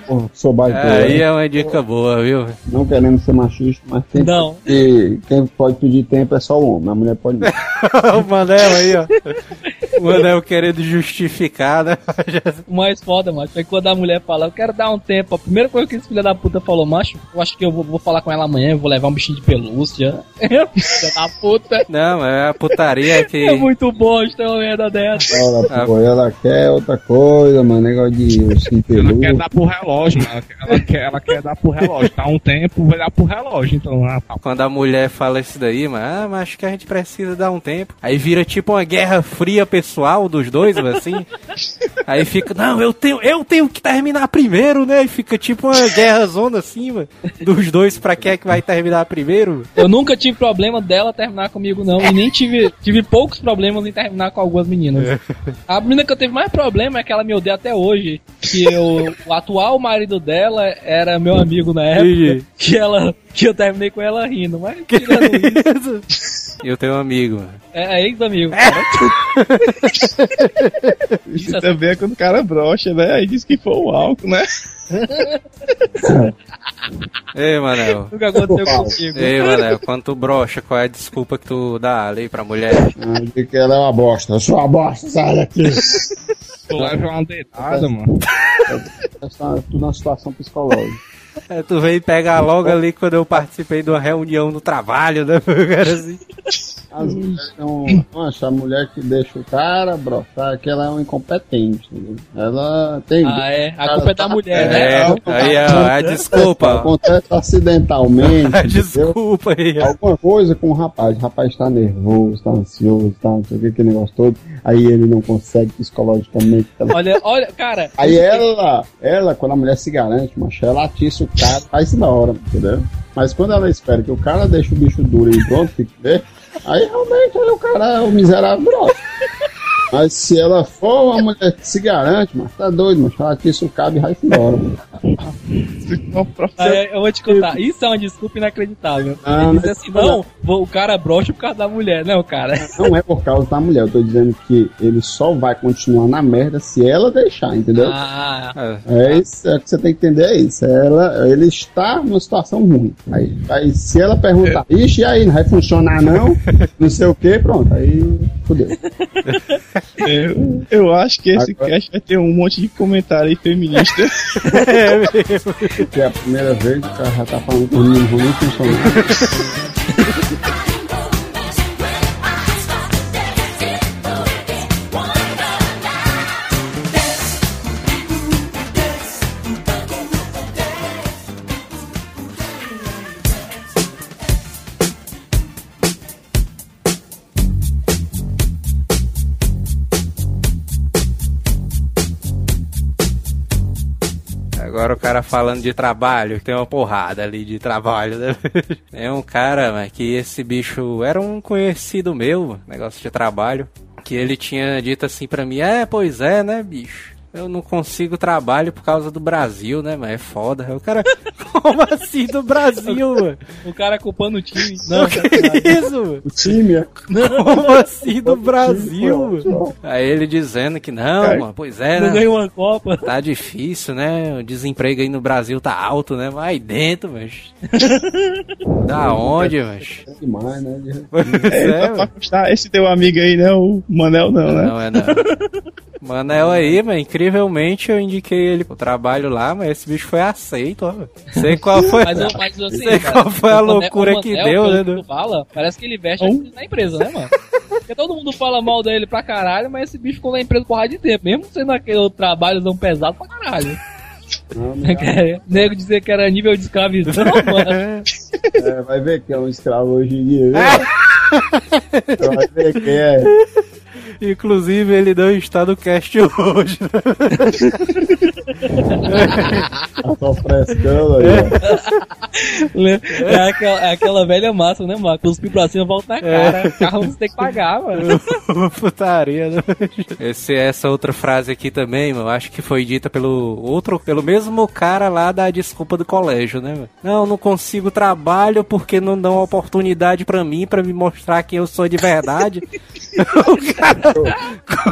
Pô, sou baitola.
Aí é uma dica boa, viu?
Não querendo ser machista, mas quem,
Não.
Pode, quem pode pedir tempo é só o homem, a mulher pode não. [LAUGHS]
o Manel aí, ó. O Manel querendo justificar, né?
O mais foda, macho, foi quando a mulher fala, eu quero dar um tempo. A primeira coisa que esse filho da puta falou, macho, eu acho que eu vou, vou falar com ela amanhã, eu vou levar um bichinho de pelúcia. [LAUGHS] filho da puta.
Não, é a putaria [LAUGHS] que.
É muito bosta uma merda dessa.
Ela, pô, ela quer outra coisa, mano, negócio de ursinho
Ela
peludo.
Dar pro relógio, mano. Ela quer, ela quer, ela quer dar pro relógio. Tá um tempo, vai dar pro relógio. Então, ah, tá.
Quando a mulher fala isso daí, mano, ah, mas acho que a gente precisa dar um tempo. Aí vira tipo uma guerra fria pessoal dos dois, assim. [LAUGHS] Aí fica, não, eu tenho, eu tenho que terminar primeiro, né? E fica tipo uma guerra zona assim, mano, dos dois pra quem é que vai terminar primeiro.
Eu nunca tive problema dela terminar comigo, não. E nem tive, tive poucos problemas em terminar com algumas meninas. [LAUGHS] A menina que eu tive mais problema é que ela me odeia até hoje. Que eu, o atual marido dela era meu amigo na época. Que ela. Que eu terminei com ela rindo. Mas tirando isso.
Eu tenho um amigo, mano.
É, é ex-amigo, cara. [LAUGHS]
Isso também é quando o cara brocha, né? Aí diz que foi o álcool, né? [LAUGHS]
Ei, Manel.
Nunca aconteceu comigo.
Ei, Manel, quando tu brocha, qual é a desculpa que tu dá ali pra mulher?
Ah, que ela é uma bosta. Eu sou uma bosta, sai daqui. [LAUGHS]
Tu leva uma deitada, mano.
Tá tudo numa situação psicológica.
É, tu veio pegar logo ali quando eu participei de uma reunião no trabalho, né? [LAUGHS] Cara, assim.
As mulheres não. Nossa, a mulher que deixa o cara brochar, que ela é um incompetente. entendeu? Ela tem.
Ah, é. A culpa é da
tá-
mulher,
É,
né?
aí é, é desculpa.
Acontece acidentalmente. [LAUGHS]
Desculpa aí.
Alguma coisa com o rapaz. O rapaz tá nervoso, tá ansioso, tá não sei o que, aquele negócio todo. Aí ele não consegue psicologicamente. tá-
Olha, olha, cara.
Aí ela, ela, quando a mulher se garante, macho, ela atiça o cara, faz na hora, entendeu? Mas quando ela espera que o cara deixe o bicho duro e pronto, fique ver, aí realmente aí o cara, o miserável. Mas se ela for uma mulher que se garante, mas tá doido, mas ela atiça o cabo e vai embora. mano.
Ah, é, eu vou te contar, isso é uma desculpa inacreditável.
Ah,
Ele diz assim, não, vou- o cara brocha por causa da mulher. Não, cara.
Não é por causa da mulher, eu tô dizendo que ele só vai continuar na merda se ela deixar, entendeu?
Ah,
É isso, é o que você tem que entender, é isso. Ela, ele está numa situação ruim. Aí, aí se ela perguntar, ixi, e aí, não vai funcionar não? Não sei o que, pronto, aí fudeu. [LAUGHS]
Eu, eu acho que esse cast vai ter um monte de comentário aí feminista. [LAUGHS]
É mesmo.
Que é a primeira vez que o cara já tá falando os meninos vão nem
Agora o cara falando de trabalho, tem uma porrada ali de trabalho, né? [LAUGHS] É um cara, que esse bicho era um conhecido meu, negócio de trabalho, que ele tinha dito assim pra mim, é, pois é, né, bicho? Eu não consigo trabalho por causa do Brasil, né, mas é foda. O cara, [LAUGHS] como assim do Brasil, mano?
o cara culpando o time. [LAUGHS] Não,
que isso, mano?
O time é.
Como assim do Brasil? mano? Aí ele dizendo que não, mano, pois é,
não
né?
ganhou uma Copa.
Tá difícil, né? O desemprego aí no Brasil tá alto, né? Mas aí dentro, mas. [LAUGHS] Da onde, mas?
É demais, né?
É,
É,
esse teu amigo aí, né? O Manel não, né?
Não é não. Manel aí, mas incrivelmente eu indiquei ele pro trabalho lá, mas esse bicho foi aceito, ó. Sei qual foi.
Mas, mas assim,
sei
cara,
qual foi a
Manel-
loucura
o
que
Manel,
deu, né?
que fala, parece que ele veste a camisa da empresa, né, mano? Porque todo mundo fala mal dele pra caralho, mas esse bicho ficou na empresa por de tempo, mesmo sendo aquele trabalho tão pesado pra caralho. É, [LAUGHS] Nego dizer que era nível de escravidão, [LAUGHS] mano.
É, vai ver que é um escravo hoje em dia. viu? [LAUGHS] Vai ver que é.
Inclusive, ele não está no cast [LAUGHS] hoje.
Tô frescando aí.
É aquela, é aquela velha massa, né, mano? Cuspir pra cima, volta na cara. Carro você tem que pagar, mano.
Putaria, né? Esse, essa outra frase aqui também, mano, acho que foi dita pelo outro, pelo mesmo cara lá da desculpa do colégio, né? mano? Não, não consigo trabalho porque não dão oportunidade pra mim pra me mostrar quem eu sou de verdade. [LAUGHS] o cara...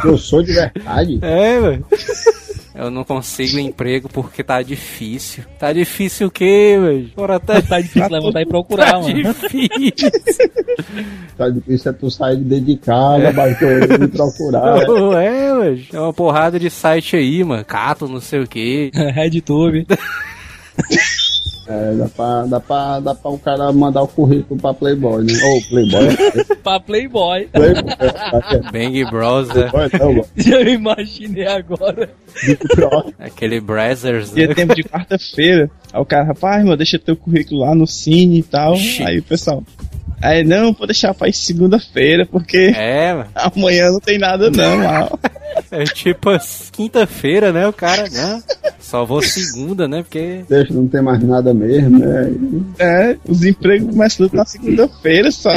Eu sou de verdade. [LAUGHS]
É, velho. Eu não consigo emprego porque tá difícil. Tá difícil o quê, velho? Porra, tá,
tá difícil levantar e procurar,
tá
mano.
difícil.
Tá difícil é tu sair de dentro de casa, baixar o olho e procurar. [LAUGHS]
Não é, velho. É uma porrada de site aí, mano. Cato, não sei o quê.
RedTube. [LAUGHS]
É, dá pra, dá, pra, dá pra o cara mandar o currículo pra Playboy, né? Ou Playboy. [LAUGHS]
pra Playboy.
Playboy.
Bang
não, mano. [LAUGHS]
Eu imaginei agora.
Aquele Brazzers.
Dia tempo de quarta-feira. Aí o cara, rapaz, mano, deixa teu currículo lá no Cine e tal. Aí o pessoal. Aí, não, vou deixar pra ir segunda-feira, porque
É, mano.
amanhã não tem nada não, [LAUGHS] mal.
É tipo quinta-feira, né? O cara, né? Só vou segunda, né? Porque.
Deixa, não tem mais nada mesmo, né?
É, os empregos começam na segunda-feira só.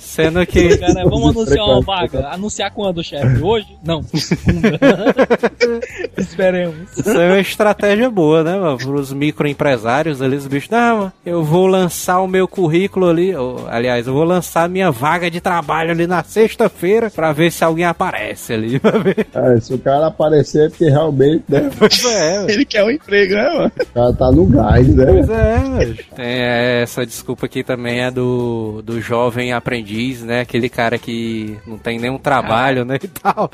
Sendo que.
Cara, vamos anunciar uma vaga. Anunciar quando, chefe? Hoje? Não. Segunda. [LAUGHS] [LAUGHS] Esperemos.
Isso é uma estratégia boa, né, mano? Pros microempresários ali, os bichos. Não, mano, eu vou lançar o meu currículo ali. ou, aliás, eu vou lançar a minha vaga de trabalho ali na sexta-feira pra ver se alguém aparece ali. [LAUGHS]
É, se o cara aparecer é porque realmente, né?
Pois é, [LAUGHS] mano.
Ele quer um emprego, né, mano?
O cara tá no gás, né?
Pois é, velho. Tem é, essa desculpa aqui também é do, do jovem aprendiz, né? Aquele cara que não tem nenhum trabalho, né? E tal.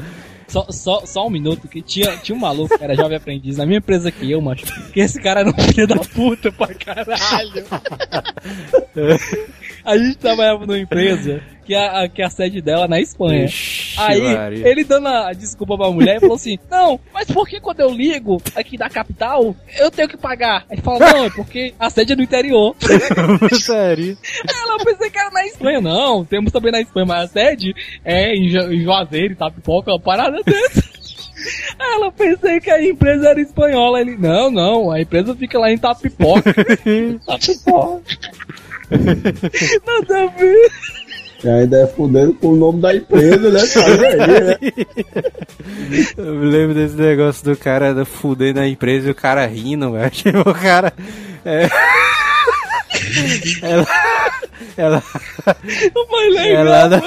Só, só, só um minuto, que tinha, tinha um maluco que era jovem aprendiz na minha empresa aqui, eu, macho. Que esse cara era um filho da puta pra caralho. [LAUGHS] A gente trabalhava numa empresa que a, que a sede dela é na Espanha.
Ixi,
Aí,
Maria.
ele dando a desculpa pra mulher e falou assim: [LAUGHS] Não, mas por que quando eu ligo aqui da capital, eu tenho que pagar? Aí ele falou: Não, é porque a sede é no interior. [LAUGHS]
Sério.
Ela pensei que era na Espanha. Não, temos também na Espanha, mas a sede é em, Ju- em Juazeiro, Itapipoca, uma parada dessa. Aí [LAUGHS] Ela pensei que a empresa era espanhola. Ele, não, não, a empresa fica lá em Itapipoca. Itapipoca. Nada a ver.
E ainda é fudendo com o nome da empresa, né? [LAUGHS] Aí, né?
Eu me lembro desse negócio do cara fuder na empresa e o cara rindo, velho. [LAUGHS] Tipo, o cara. É... ela. Ela.
O mais legal,
Ela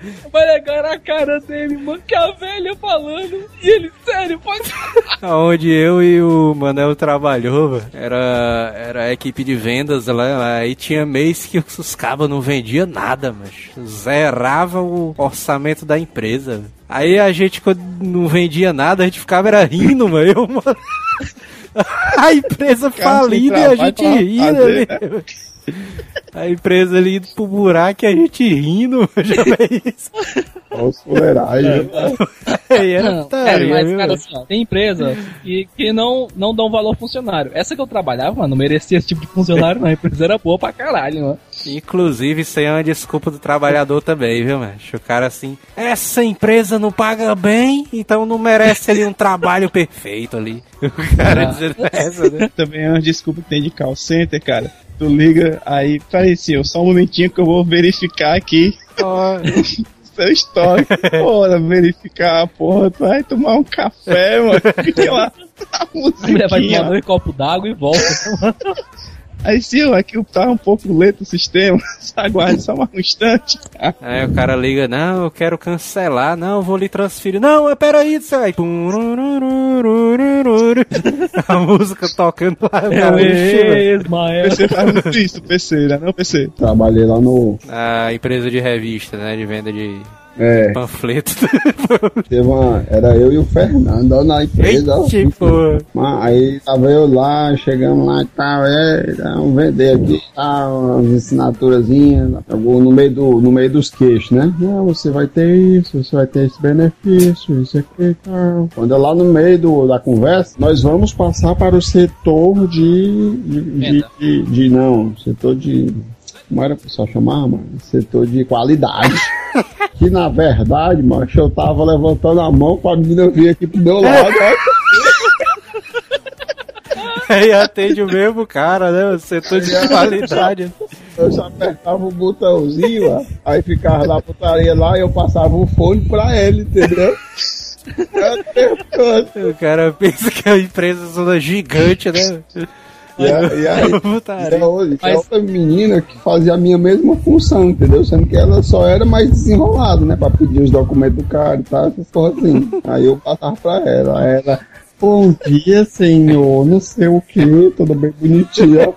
o mais legal era a cara dele, mano, que a velha falando. E ele, sério, pode [LAUGHS]
Onde eu e o Manel trabalhou, era, era a equipe de vendas lá. Aí tinha mês que os cabos não vendiam nada, mas zerava o orçamento da empresa. Aí a gente, quando não vendia nada, a gente ficava era rindo, mano. Eu, mano. [LAUGHS] A empresa falida e a gente rindo
fazer,
ali. A empresa ali indo pro buraco e a gente rindo, [LAUGHS] já vê isso.
Olha os fuleiragem. [LAUGHS]
Aí era
Não,
putaria,
é, mas, cara, assim, ó, tem empresa que, que não, não dão valor ao funcionário. Essa que eu trabalhava, mano, não merecia esse tipo de funcionário, não. A empresa era boa pra caralho, mano.
Inclusive, isso aí é uma desculpa do trabalhador também, viu, mano? O cara assim, essa empresa não paga bem, então não merece ali um trabalho perfeito ali. [LAUGHS] O cara
Ah.
dizendo [LAUGHS] essa, né?
Também é uma desculpa que tem de call center, cara. Tu liga, aí, peraí, senhor, só um momentinho que eu vou verificar aqui [LAUGHS] seu histórico. Porra, verificar, porra, tu vai tomar um café, mano. Fica lá, a
A mulher vai tomar dois copos d'água e volta.
Aí, senhor, aqui tá um pouco lento o sistema, [LAUGHS] aguarde só mais um instante.
Aí o cara liga, não, eu quero cancelar, não, eu vou lhe transferir. Não, mas peraí, você vai. [LAUGHS] A música tocando lá.
É
na mochila.
Ismael.
PC faz muito isso, PC, né? Não, PC.
Trabalhei lá no.
A empresa de revista, né? De venda de
É,
panfleto. [LAUGHS]
teve uma. Era eu e o Fernando na empresa. Mas aí tava eu lá, chegamos lá e tal, é, vamos vender aqui, tal, umas assinaturazinhas, no meio, do, no meio dos queixos, né? Não, você vai ter isso, você vai ter esse benefício, isso aqui e tal. Quando é lá no meio do, da conversa, nós vamos passar para o setor de. de, de, de- de- não, setor de. Como era o pessoal chamava, mano? Setor de qualidade. [LAUGHS] que na verdade, mano, eu tava levantando a mão pra menina vir aqui pro meu lado. [LAUGHS]
Aí atende o mesmo cara, né? O setor de qualidade.
Eu só apertava o botãozinho, ó, aí ficava na putaria lá e eu passava o fone pra ele, entendeu? [LAUGHS]
O cara pensa que a empresa é gigante, né?
E, a- e [LAUGHS] e a outra- e a outra menina que fazia a minha mesma função, entendeu? Sendo que ela só era mais desenrolada, né? Pra pedir os documentos do cara e tal, essas coisas assim. Aí eu passava pra ela, aí ela. Bom dia, senhor, não sei o que, tudo bem bonitinho.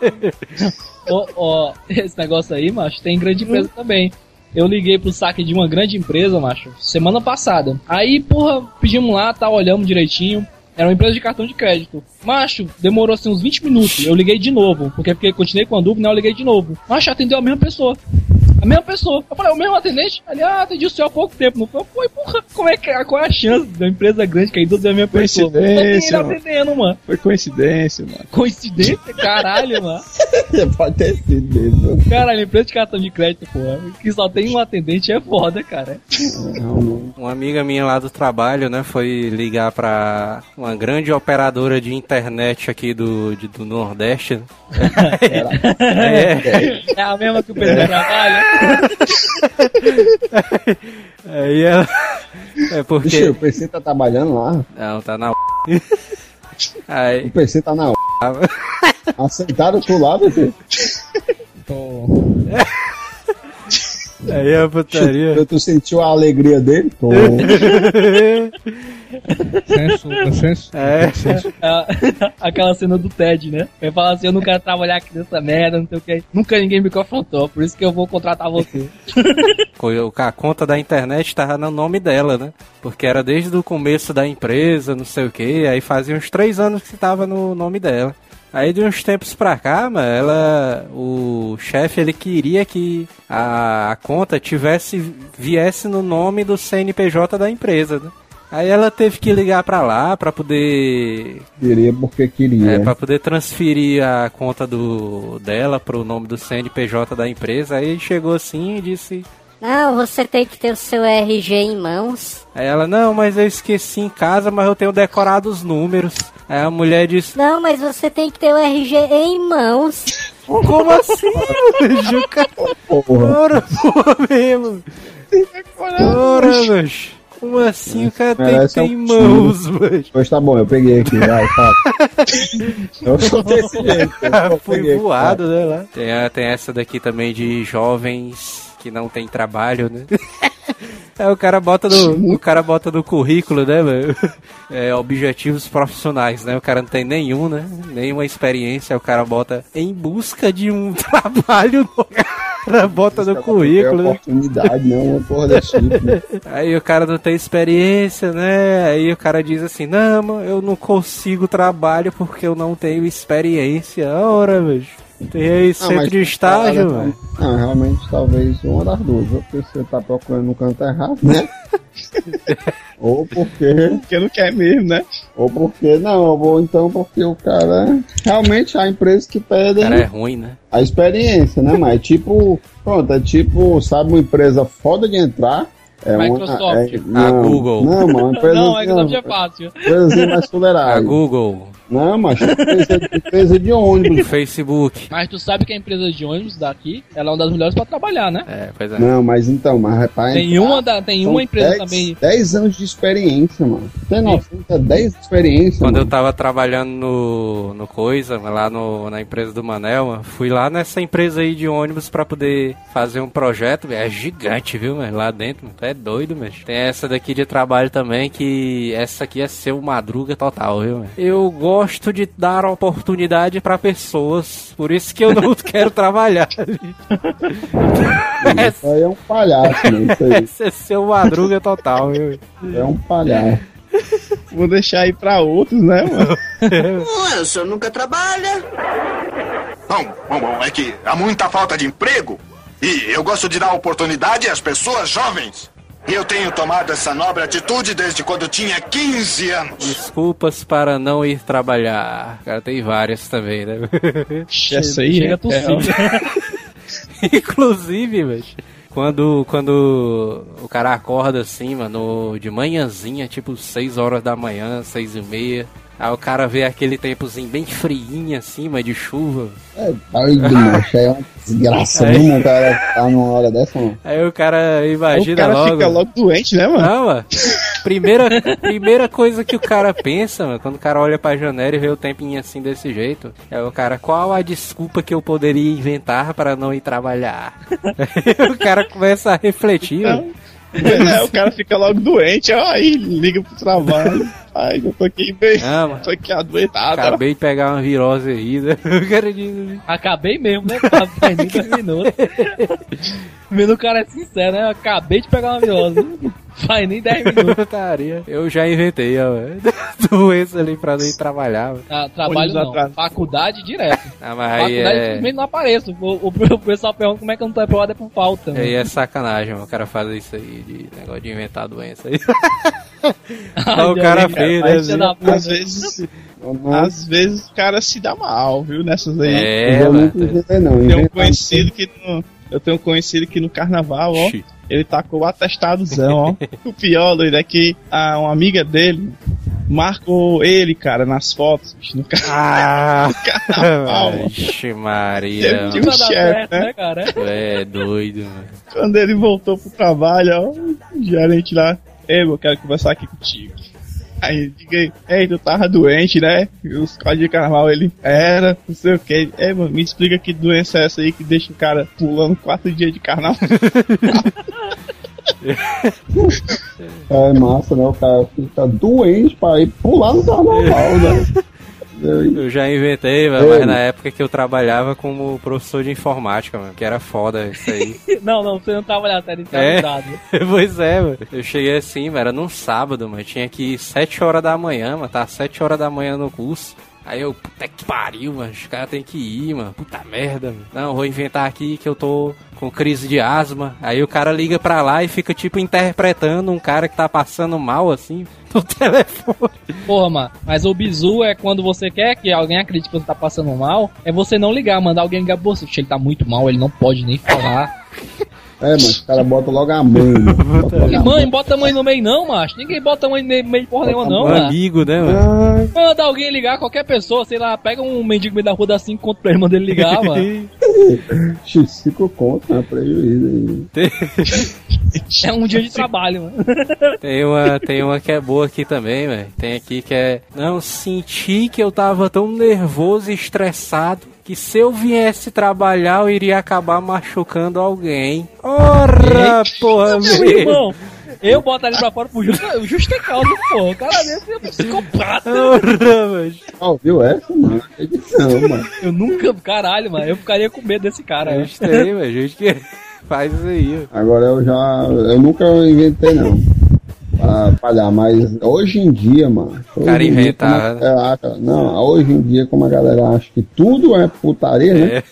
Ó, ó, esse negócio aí, macho, tem grande empresa também. Eu liguei pro saque de uma grande empresa, macho, semana passada. Aí, porra, pedimos lá, tá, olhamos direitinho. Era uma empresa de cartão de crédito. Macho, demorou assim uns 20 minutos. Eu liguei de novo, porque, porque continuei com a dúvida, né? Eu liguei de novo. Macho, atendeu a mesma pessoa. A mesma pessoa. Eu falei, "É o mesmo atendente? Ali, ah, atendi o senhor há pouco tempo. Não foi? Foi, porra, como é que, qual é a chance da empresa grande cair duas vezes a mesma pessoa?
Coincidência, mano.
atendendo, mano.
Foi coincidência, mano.
Coincidência? Caralho, mano. [LAUGHS]
Pode ter sido mesmo.
Caralho, empresa de cartão de crédito, porra, que só tem um atendente é foda, cara.
Uma amiga minha lá do trabalho, né, foi ligar pra uma grande operadora de internet aqui do, de- do Nordeste. né? [LAUGHS] é.
É a mesma que o Pedro trabalha. [LAUGHS]
Aí ela. É porque.
Vixe, o PC tá trabalhando lá.
Não, tá na. Aí.
O PC tá na. Aceitaram tu lá, PC?
Aí a putaria.
Tu, tu sentiu a alegria dele? Tô.
Censura, censura.
É.
É, [LAUGHS] Aquela cena do Ted, né? Ele fala assim: Eu não quero trabalhar aqui nessa merda, não sei o que. Nunca ninguém me confrontou, por isso que eu vou contratar você. [LAUGHS]
A conta da internet tava no nome dela, né? Porque era desde o começo da empresa, não sei o que. Aí fazia uns três anos que tava no nome dela. Aí de uns tempos pra cá, mano, ela. O chefe ele queria que a, a conta tivesse. viesse no nome do CNPJ da empresa, né? Aí ela teve que ligar pra lá pra poder
Queria porque queria.
é, pra poder transferir a conta do dela pro nome do CNPJ da empresa. Aí chegou assim e disse:
Não, você tem que ter o seu RG em mãos.
Aí ela, não, mas eu esqueci em casa, mas eu tenho decorado os números. Aí a mulher disse,
Não, mas você tem que ter o RG em mãos.
como assim, bicho? Cara, Ora, porra mesmo. Ora, bicho. Como assim o cara tem que
Merece
ter em mãos, bicho?
Pois tá bom, eu peguei aqui, vai, fala. Eu sou desse jeito. [LAUGHS] peguei aqui,
voado, né, lá. Tem, tem essa daqui também de jovens que não tem trabalho, né? [LAUGHS] É, o cara bota no, o cara bota no currículo, né, velho? [LAUGHS] É, objetivos profissionais, né? O cara não tem nenhum, né? Nenhuma experiência, o cara bota em busca de um [LAUGHS] trabalho, o cara bota no currículo,
É
né?
oportunidade, não, uma porra desse tipo. né?
Aí o cara não tem experiência, né? Aí o cara diz assim, não, mano, eu não consigo trabalho porque eu não tenho experiência. Ora, bicho. Tem aí
Ah,
centro de estágio,
Não,
velho.
Não, realmente, talvez uma das duas. Ou porque você tá procurando no canto errado, né? [LAUGHS] ou porque.
Porque não quer mesmo, né?
Ou porque. Não, ou então porque o cara. Realmente há empresas que
O
pedem
cara é ruim, né?
a experiência, né? Mas tipo. Pronto, é tipo, sabe, uma empresa foda de entrar. É
Microsoft.
Uma, é,
A
não,
Google.
Não, mano, empresa.
Não, Microsoft é fácil.
Empresa mais [LAUGHS]
A. Google,
Não, mas empresa, empresa de ônibus. [LAUGHS]
Facebook.
Mas tu sabe que a empresa de ônibus daqui, ela é uma das melhores pra trabalhar, né?
É, pois é.
Não, mas então, mas rapaz.
Tem uma, da, tem uma empresa
10,
também.
10 anos de experiência, mano. Tem noção que é 10 de experiência,
Quando eu
mano.
tava trabalhando no, no Coisa, lá no, na empresa do Manel, mano, fui lá nessa empresa aí de ônibus pra poder fazer um projeto. É gigante, viu, mano? Lá dentro, mano. Tu é doido, mano. Tem essa daqui de trabalho também, que essa aqui é seu madruga total, viu, mano? Eu gosto de dar oportunidade pra pessoas, por isso que eu não [LAUGHS] quero trabalhar.
Isso aí [LAUGHS] é um palhaço, mano. Isso aí
Esse é seu madruga total, viu?
é um palhaço.
Vou deixar aí pra outros, né, mano? [LAUGHS]
Ué, o senhor nunca trabalha. Bom, bom, bom, é que há muita falta de emprego. E eu gosto de dar oportunidade às pessoas jovens. Eu tenho tomado essa nobre atitude desde quando tinha 15 anos.
Desculpas para não ir trabalhar. Cara, tem várias também, né? [LAUGHS]
Essa aí
Chega
é,
tossir. [LAUGHS]
Inclusive, quando, quando o cara acorda assim, mano, de manhãzinha, tipo 6 horas da manhã, 6 e meia. Aí o cara vê aquele tempozinho bem friinho assim, mas de chuva.
É doido, macho. É uma desgraça,
Aí-
mesmo, o cara tá numa hora dessa, mano.
Aí o cara imagina
o cara
logo.
fica logo doente, né, mano?
Não, mano. Primeira, primeira coisa que o cara pensa, mano, quando o cara olha pra janela e vê o tempinho assim desse jeito, é o cara, qual a desculpa que eu poderia inventar para não ir trabalhar? Aí [LAUGHS] o cara começa a refletir, mano.
É, o cara fica logo doente, aí liga pro trabalho. Ai, eu tô aqui bem.
Ah,
tô aqui adoentado.
Acabei de pegar uma virose aí, né? O cara diz,
Acabei mesmo, né? Faz nem dois minutos. [LAUGHS] O cara é sincero, né? Acabei de pegar uma virose. Faz nem 10 [LAUGHS] minutos.
Eu já inventei, velho. [LAUGHS] doença ali pra não ir trabalhar.
Ah, trabalho não.
atrás.
Faculdade direto. [LAUGHS]
Ah, mas aí
Faculdade
é...
simplesmente não apareço. O, o, o pessoal pergunta como é que eu não tô aprovado é por falta.
Aí
mano.
é sacanagem, mano. O cara fazer isso aí, de negócio de inventar doença aí.
Ai,
o cara fez,
mas
né?
Às vezes, às vezes o cara se dá mal, viu? Nessas aí.
É,
eu nunca inventei, não.
Tem um conhecido que no, eu tenho um conhecido que no carnaval, ó. Ele tacou o atestadozão, ó. [LAUGHS] o pior, doido, é que a, uma amiga dele marcou ele, cara, nas fotos, bicho, no
Ah, [LAUGHS]
carnaval. mano.
Vixe Maria.
Teve um chefe, né?
né, cara?
É doido, mano.
Quando ele voltou pro trabalho, ó, o gerente lá, ei, eu quero conversar aqui contigo. Aí, diga aí, ei, tu tava doente, né? E os códigos de carnaval, ele era, não sei o que. Ei, mano, me explica que doença é essa aí que deixa o cara pulando quatro dias de carnaval. [LAUGHS]
É massa, né? O cara fica doente pra ir pular no carnaval, né? [LAUGHS]
Eu já inventei, mano, mas na época que eu trabalhava como professor de informática, mano, que era foda isso aí. [LAUGHS]
Não, não, você não trabalhava, tá
É?
entrado. [LAUGHS]
pois é, mano. Eu cheguei assim, mano, era num sábado, mano. Tinha que ir 7 horas da manhã, mano. Tá 7 horas da manhã no curso. Aí eu, puta que pariu, mano. Os caras tem que ir, mano. Puta merda, mano. Não, vou inventar aqui que eu tô com crise de asma. Aí o cara liga pra lá e fica, tipo, interpretando um cara que tá passando mal, assim, [LAUGHS] no telefone.
Porra, mano, mas o bizu é quando você quer que alguém acredite que você tá passando mal, é você não ligar, mandar alguém ligar você. Ele tá muito mal, ele não pode nem falar. [LAUGHS]
É, mas o cara bota logo a mãe. Bota logo a
mãe, bota a mãe no meio não, macho. Ninguém bota a mãe no meio porra nenhuma não,
Um
mano.
amigo, né, mano?
Ah,
Manda alguém ligar, qualquer pessoa, sei lá, pega um mendigo no meio da rua, dá 5 conto pra ele, manda ele ligar, [LAUGHS] mano.
X5 conto, né? Prejuízo aí.
É um dia de trabalho, mano.
Tem uma, tem uma que é boa aqui também, velho. Tem aqui que é. Não, senti que eu tava tão nervoso e estressado que se eu viesse trabalhar eu iria acabar machucando alguém. Ora, porra,
Meu irmão, eu boto ali pra fora pro justo, o justo é causa, pô. O cara desse é um psicopata.
Ah, viu essa, mano? Edição, mano.
Eu nunca, caralho, mano, eu ficaria com medo desse cara.
Gente tem, velho. Gente que [LAUGHS] faz isso aí, ó.
Agora eu já. Eu nunca inventei, não. Pra palhar, mas hoje em dia, mano.
Cara inventar,
como acha- Não, hoje em dia, como a galera acha que tudo é putaria, né?
É.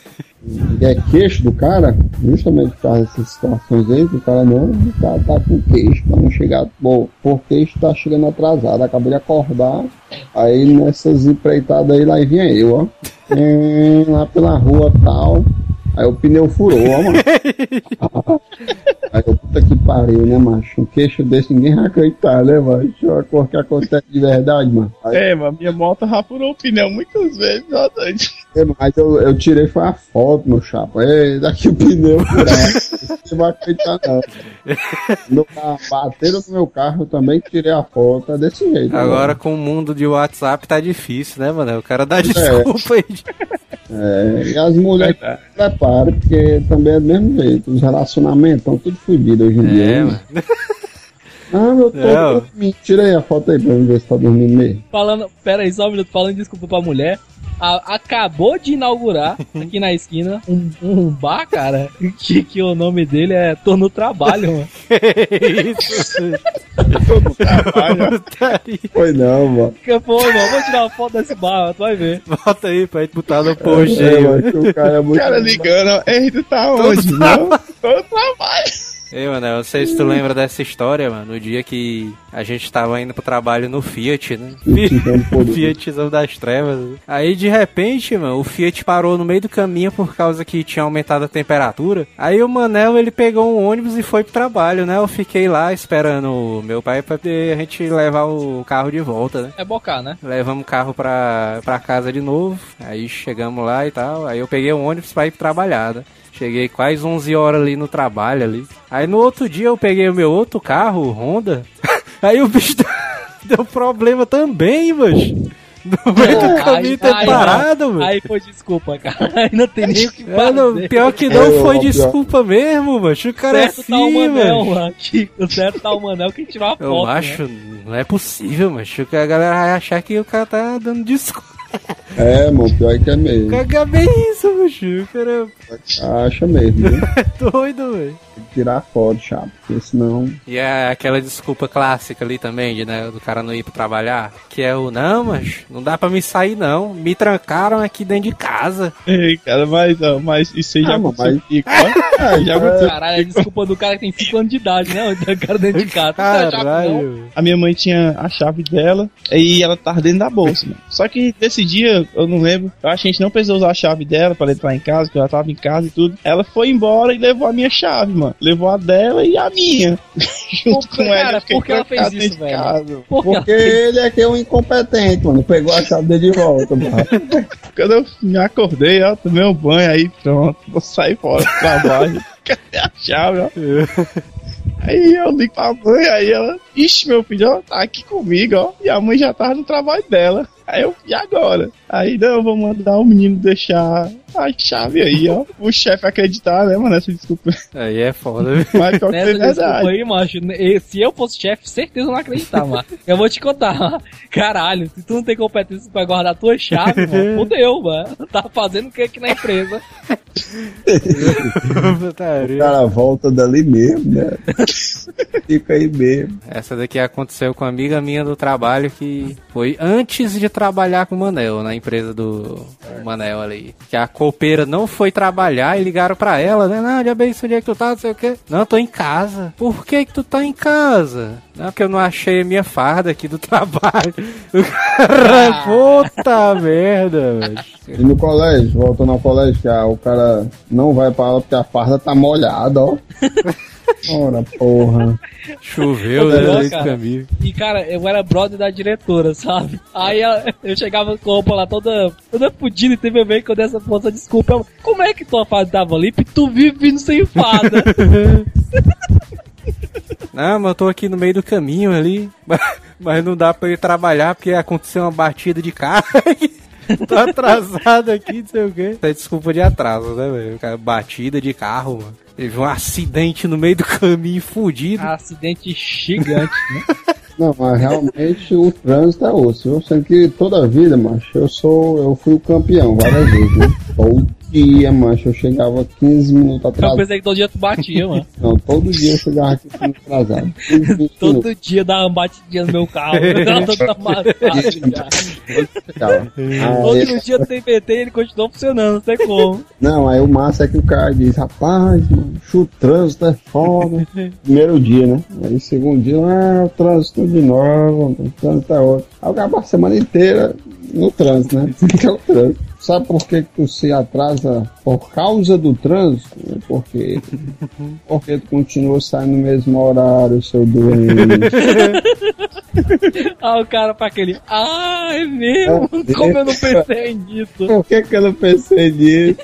E é queixo do cara, justamente por causa dessas situações aí, o cara não, o cara tá com queixo, pra não chegar, bom, por queixo tá chegando atrasado, acabou de acordar, aí nessas empreitadas aí, lá vinha eu, ó, lá pela rua tal, aí o pneu furou, ó, mano. [LAUGHS] Aí eu, puta que pariu, né, macho? Um queixo desse ninguém vai acreditar, né, macho? Uma coisa que acontece de verdade, mano. Aí,
É, mano, minha moto rapurou o pneu muitas vezes, ó, doido.
é, mas eu, eu tirei foi a foto, meu chapa. É, daqui o pneu furado. [LAUGHS] Você vai acreditar, não. Carro, bateram no meu carro, eu também tirei a foto. É desse jeito.
Agora com o mundo de WhatsApp tá difícil, né, mano? O cara dá desculpa aí.
É, e as mulheres se preparam, porque também é do mesmo jeito. Os relacionamentos estão tudo fodidos hoje em dia.
É,
né?
mano. [LAUGHS]
Ah, meu tô
Não.
dormindo. Tira aí a foto aí pra mim ver se tá dormindo mesmo.
Falando, pera aí, só um minuto, falando desculpa pra mulher. a- acabou de inaugurar aqui na esquina um, um bar, cara, que, que o nome dele é Tô no Trabalho, mano. [LAUGHS]
Isso.
Tô no trabalho. [LAUGHS]
Foi não, mano.
Que pô, mano, vou tirar uma foto desse bar, tu vai ver.
Bota aí pra gente botar no post
É,
aí,
mano,
mano.
que o cara é
O
muito.
cara ligando, tu tá onde? Não, tô no trabalho.
Ei, mano, eu não sei se tu lembra dessa história, mano. No dia que A gente tava indo pro trabalho no Fiat, né? [LAUGHS] Fiatzão das trevas. Aí de repente, mano, o Fiat parou no meio do caminho por causa que tinha aumentado a temperatura. Aí o Manel, ele pegou um ônibus e foi pro trabalho, né? Eu fiquei lá esperando o meu pai pra poder a gente levar o carro de volta, né?
É bocar, né?
Levamos o carro pra, pra casa de novo. Aí chegamos lá e tal. Aí eu peguei o ônibus pra ir trabalhar, né? Cheguei quase 11 horas ali no trabalho ali. Aí no outro dia eu peguei o meu outro carro, o Honda. [LAUGHS] Aí o bicho deu [LAUGHS] problema também, mas no meio do caminho ter parado, mano.
Aí foi desculpa, cara. [LAUGHS] Aí não tem nem o que
É,
fazer.
não, pior que não
É,
foi
ó,
desculpa mesmo, mano. O cara é
certo tá o
assim,
Manel,
mano.
mano. O certo tá o Manel que tirou a foto.
Eu
né?
acho, não é possível, mas que a galera vai achar que o cara tá dando desculpa.
É, mano, pior que é mesmo.
Caga bem isso, macho. O cara
Acha mesmo, né? [LAUGHS]
é doido, velho.
Tem que tirar foto, chato, porque senão.
E é aquela desculpa clássica ali também, de, né, do cara não ir pro trabalhar, que é o, não, mas não dá pra me sair não, me trancaram aqui dentro de casa. [LAUGHS]
Ei, cara, mas, ó, mas isso aí já
Ah, mano,
aconteceu
mas-.
Ah, [LAUGHS] já aconteceu.
Caralho, é desculpa do cara que tem 5 anos de idade, né? O cara dentro de casa. Não não.
Caralho.
A minha mãe tinha a chave dela e ela tava dentro da bolsa, mano. Só que nesse eu não lembro, eu acho que a gente não precisou usar a chave dela pra entrar em casa, porque ela tava em casa e tudo. Ela foi embora e levou a minha chave, mano. Levou a dela e a minha. [LAUGHS] Junto
Pô,
com ela.
cara,
eu fiquei
por que ela fez isso, velho?
casa.
Por que
Porque
ela
ele é que é um incompetente, mano. Pegou a chave dele de volta, mano. [LAUGHS]
Quando eu me acordei, ó, tomei um banho aí, pronto, vou sair fora do trabalho. [LAUGHS] Cadê a chave, ó? Aí eu ligo pra mãe, aí ela, ixi, meu filho, ó, tá aqui comigo, ó. E a mãe já tava no trabalho dela. Aí eu, e agora? Aí não, vou mandar o menino deixar a chave aí, ó. O chefe acreditar, né, mano, essa desculpa.
Aí é foda, viu?
Mas pior que
Nessa
é
desculpa
verdade.
aí, macho, e- se eu fosse chefe, certeza eu não acreditava, mano. Eu vou te contar, caralho, se tu não tem competência pra guardar tua chave, mano, [LAUGHS] fudeu, mano. Tá fazendo o que aqui na empresa?
O cara volta dali mesmo, né? [LAUGHS] Fica aí mesmo.
Essa daqui aconteceu com uma amiga minha do trabalho que foi antes de trabalhar com o Manel, na empresa do Manel ali. Que a copeira não foi trabalhar e ligaram pra ela, né? Não, já bem, onde é que tu tá, não sei o quê. Não, eu tô em casa. Por que que tu tá em casa? Não, porque eu não achei a minha farda aqui do [LAUGHS] trabalho. O cara, puta merda, velho.
E no colégio, voltando ao colégio, o cara não vai pra aula porque a farda tá molhada, ó. [LAUGHS] Ora, porra.
Choveu, né?
Cara.
caminho.
E, cara, eu era brother da diretora, sabe? Aí ela- eu chegava com a roupa lá toda, toda fodida e teve vez que eu dei essa força desculpa. Ela, Como é que tua farda tava limpa e tu vive vindo sem farda? [LAUGHS]
Não, mas eu tô aqui no meio do caminho ali. Mas, mas não dá pra ir trabalhar porque aconteceu uma batida de carro. [LAUGHS] tô atrasado aqui, não sei o quê. É desculpa de atraso, né, velho? Batida de carro, mano. Teve um acidente no meio do caminho fudido.
Acidente gigante, né? [LAUGHS]
Não, mas realmente o trânsito é osso. Eu sei que toda a vida, macho, eu sou. Eu fui o campeão várias vezes, né? Todo dia, macho, eu chegava 15 minutos
Eu
atrasado.
pensei que todo dia tu batia, mano. [LAUGHS]
Não, todo dia eu chegava aqui 15 atrasado. 15, 20 minutos. [LAUGHS]
Todo dia dava uma batidinha no meu carro. [LAUGHS] Eu.
Cara. Aí-
Outro dia tem PT e ele continuou funcionando, não sei como.
Não, aí o massa é que o cara diz, rapaz, mano, o trânsito é foda. Primeiro dia, né? Aí segundo dia, ah, o trânsito de novo, o trânsito é outro. Aí o cara passa a semana inteira no trânsito, né? Que é o trânsito. Sabe por que, tu se atrasa por causa do trânsito? É Porque, [LAUGHS] porque tu continua saindo no mesmo horário, seu doente. [LAUGHS] [LAUGHS]
Ah, o cara pra aquele. Ah, é mesmo?
É,
Como eu não pensei nisso?
Por que, que eu não pensei nisso?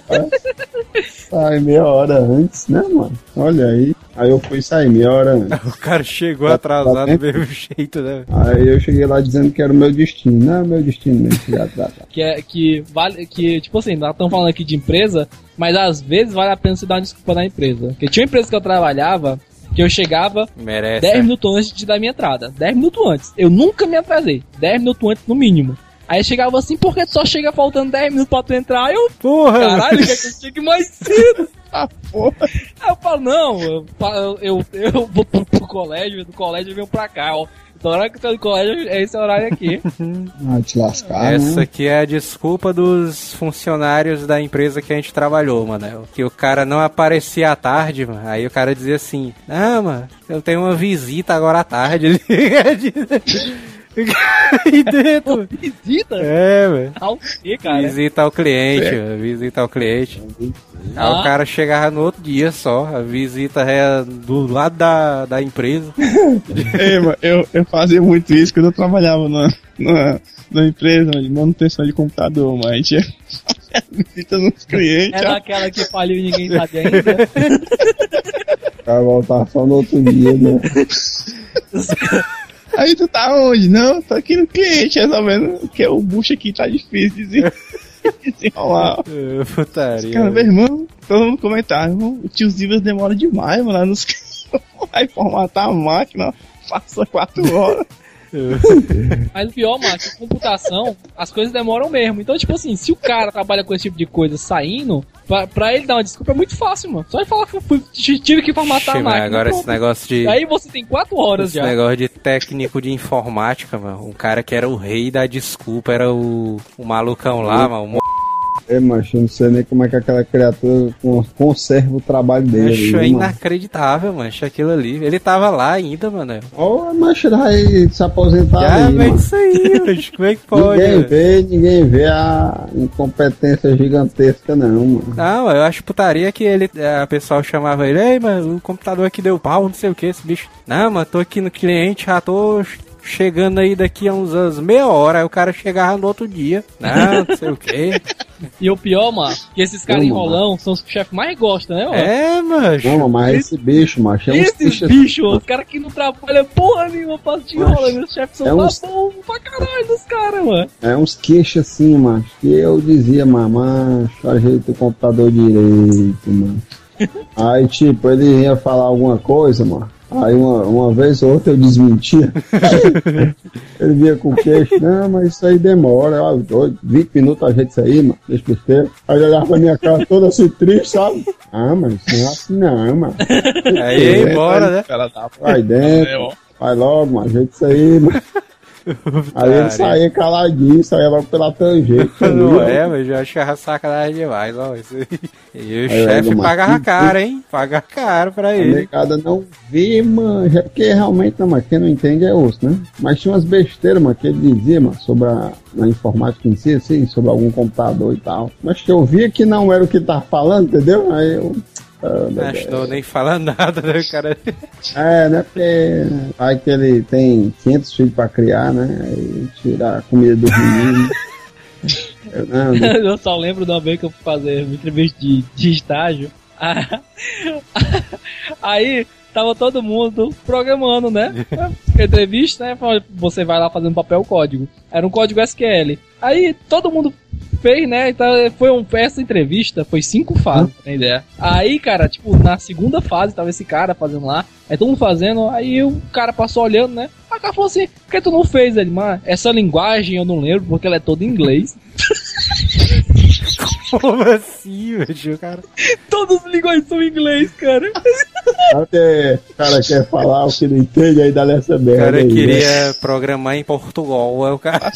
Sai meia hora antes, né, mano? Olha aí. Aí eu fui sair meia hora antes. [LAUGHS]
O cara chegou
Tá-
atrasado
tá
do mesmo jeito, né?
Aí eu cheguei lá dizendo que era o meu destino. Não, é meu destino mesmo, chegar atrasado.
Que é que vale. Que, tipo assim, nós estamos falando aqui de empresa, mas às vezes vale a pena você dar uma desculpa na empresa. Porque tinha uma empresa que eu trabalhava. Que eu chegava
Merece.
10 minutos antes de dar minha entrada. 10 minutos antes. Eu nunca me atrasei. 10 minutos antes no mínimo. Aí chegava assim, porque tu só chega faltando 10 minutos pra tu entrar. Aí eu,
Porra!
caralho, quer que eu chegue mais cedo? [LAUGHS] Ah, porra. Aí eu falo, não, eu, eu, eu, eu vou pro, pro colégio, do colégio eu venho pra cá, ó. Horário que eu tô no colégio é esse horário aqui. [LAUGHS]
Ah, te lascar,
Essa
né?
aqui é a desculpa dos funcionários da empresa que a gente trabalhou, mano. Que o cara não aparecia à tarde, mano. Aí o cara dizia assim: Ah, mano, eu tenho uma visita agora à tarde. [LAUGHS] [LAUGHS] Aí dentro.
Visita?
É, velho.
Cara?
Visita ao cliente,
É.
ao cliente. Aí
Ah.
o cara chegava no outro dia só. A visita é do lado da, da empresa. [LAUGHS]
Ei, mano, eu, eu fazia muito isso quando eu trabalhava numa, numa, numa empresa de manutenção de computador, mas a gente ia fazer visita nos clientes.
É
ó.
daquela que faliu e ninguém sabe ainda. [LAUGHS]
O cara voltar só no outro dia, né?
Aí tu tá onde? Não, tô aqui no cliente resolvendo que o bucho aqui tá difícil de de desenrolar.
É, Putaria.
Cara, meu irmão, todo mundo comentava, irmão, o tio Zivas demora demais, mano, nos [LAUGHS] vai formatar a máquina, passa quatro horas.
Mas o pior, mano, que computação, as coisas demoram mesmo. Então, tipo assim, se o cara trabalha com esse tipo de coisa saindo, pra, pra ele dar uma desculpa é muito fácil, mano. Só ele falar que eu fui, t- tive que formatar a máquina.
agora esse negócio de-
Aí você tem quatro horas
Esse
já.
negócio de técnico de informática, mano. Um cara que era o rei da desculpa era o, o malucão lá, mano. O mo-
É, macho, eu não sei nem como é que aquela criatura con- conserva o trabalho dele.
Acho
viu,
é
mano?
inacreditável, mano. Aquilo ali. Ele tava lá ainda, mano.
Ó, macho, ele vai se aposentar
Já
ali,
vem
mano.
isso aí, [LAUGHS] mas como é que pode?
Ninguém
velho?
vê, ninguém vê a incompetência gigantesca, não, mano.
Não, eu acho putaria que ele, a pessoal chamava ele, ei, mano, o computador aqui deu pau, não sei o que, esse bicho. Não, mano, tô aqui no cliente, já tô chegando aí daqui a uns anos, meia hora, aí o cara chegava no outro dia. Não, [LAUGHS] não sei o que.
E o pior, mano, que esses caras enrolão são os que o chefe mais gosta, né, mano?
É, mano.
Não, mas esse bicho, macho, é uns
Esses
bichos-
bichos, os caras que não trabalham porra nenhuma pra te enrolando, os chefes são
é uns-
bom pra caralho dos caras, mano.
É uns queixos assim, macho, que eu dizia, mano, macho, ajeita o computador direito, mano. [LAUGHS] Aí, tipo, ele ia falar alguma coisa, mano. Aí uma, uma vez ou outra eu desmentia. [LAUGHS] ele vinha com queixo, não, mas isso aí demora, doido, 20 minutos ajeita isso aí, mano, deixa besteira. Aí ele olhava pra minha cara toda assim triste, sabe? Ah, mas não é assim não, mano.
Aí ia embora, né?
Ela tá
Vai dentro, vai logo, mano, ajeita isso aí, mano. [LAUGHS] Aí ele saía caladinho, saía logo pela tangente. [LAUGHS]
Não
ali,
é, mas eu achava sacanagem demais, ó. Isso aí. E o chefe pagava caro, hein? Pagava caro pra
A
ele.
negada não vê, mano. É porque realmente, não, mas quem não entende é osso, né? Mas tinha umas besteiras, mano, que ele dizia, mano, sobre a, a informática em si, assim, sobre algum computador e tal. Mas que eu via que não era o que ele tava falando, entendeu? Aí eu. Meu
Não estou nem falando nada, né, cara?
É, né? Porque aí que ele tem 500 filhos pra criar, né? Aí tirar a comida do menino. [LAUGHS] Eu, não,
Eu só lembro de uma vez que eu fui fazer uma entrevista de, de estágio. [LAUGHS] Aí tava todo mundo programando, né? [LAUGHS] Entrevista, né? Você vai lá fazendo papel código. Era um código SQL. Aí todo mundo fez, né? Então foi um, essa entrevista, foi cinco fases, pra ter ideia. Aí, cara, tipo, na segunda fase tava esse cara fazendo lá. Aí todo mundo fazendo, aí o cara passou olhando, né? Aí o cara falou assim, por que tu não fez ele, mano? Essa linguagem eu não lembro, porque ela é toda em inglês. [LAUGHS]
Como assim, velho, cara?
Todas as linguagens são em inglês, cara.
Até o cara quer falar o que não entende, aí dá nessa
O
merda.
cara
aí, né?
queria programar em Portugal, é o cara.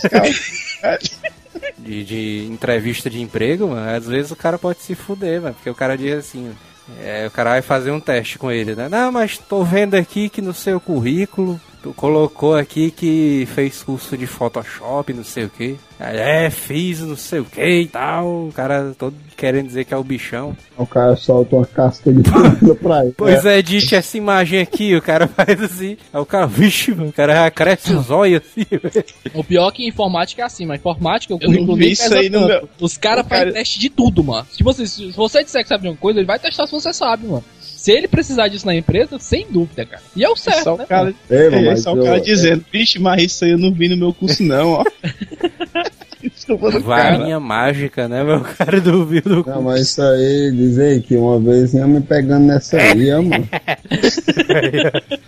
De, de entrevista de emprego, mano, às vezes o cara pode se fuder, mano, porque o cara diz assim, é, o cara vai fazer um teste com ele, né? Não, mas tô vendo aqui que no seu currículo tu colocou aqui que fez curso de Photoshop, não sei o que. É, fiz não sei o que e tal. O cara todo querendo dizer que é o bichão.
O cara solta uma casca de coisa pra ele.
Pois é, Dite, essa imagem aqui, o cara [LAUGHS] faz assim. Aí o cara, vixe, mano, o cara já cresce os olhos assim.
O pior é que informática é assim, mas informática, o
Eu não
currículo
vi
nem
isso aí no
tanto.
meu-
Os caras
cara-
fazem teste de tudo, mano. Se você, se você disser que sabe de uma coisa, ele vai testar se você sabe, mano. Se ele precisar disso na empresa, sem dúvida, cara. E é o certo,
só
né?
o cara,
mano,
é,
mas
só o
eu-
cara dizendo, vixe, mas isso aí eu não vi no meu curso não, ó. [LAUGHS] Desculpa do cara.
Varinha mágica, né, meu cara duvido.
Não, mas isso aí, dizer que uma vez ia me pegando nessa aí, ó, mano.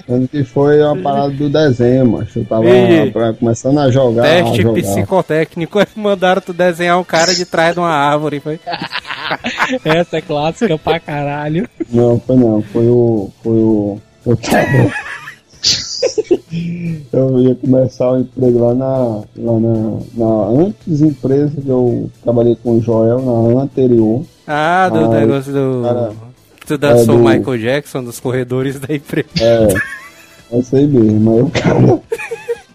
Tanto que foi uma parada do desenho, mano. Eu tava
Ei.
pra- começando a jogar.
Teste
a jogar.
psicotécnico, aí [LAUGHS] mandaram tu desenhar um cara de trás de uma árvore. Foi. [LAUGHS]
Essa é clássica pra caralho.
Não, foi não. Foi o. Foi o. Eu tava. [LAUGHS] Eu ia começar o emprego lá na, lá na, na antes empresa que eu trabalhei com o Joel, na anterior.
Ah, do
Aí,
negócio do.
cara,
Tu dançou
é,
o
do-
Michael Jackson dos corredores da empresa.
É, [LAUGHS] isso aí mesmo. Aí o cara.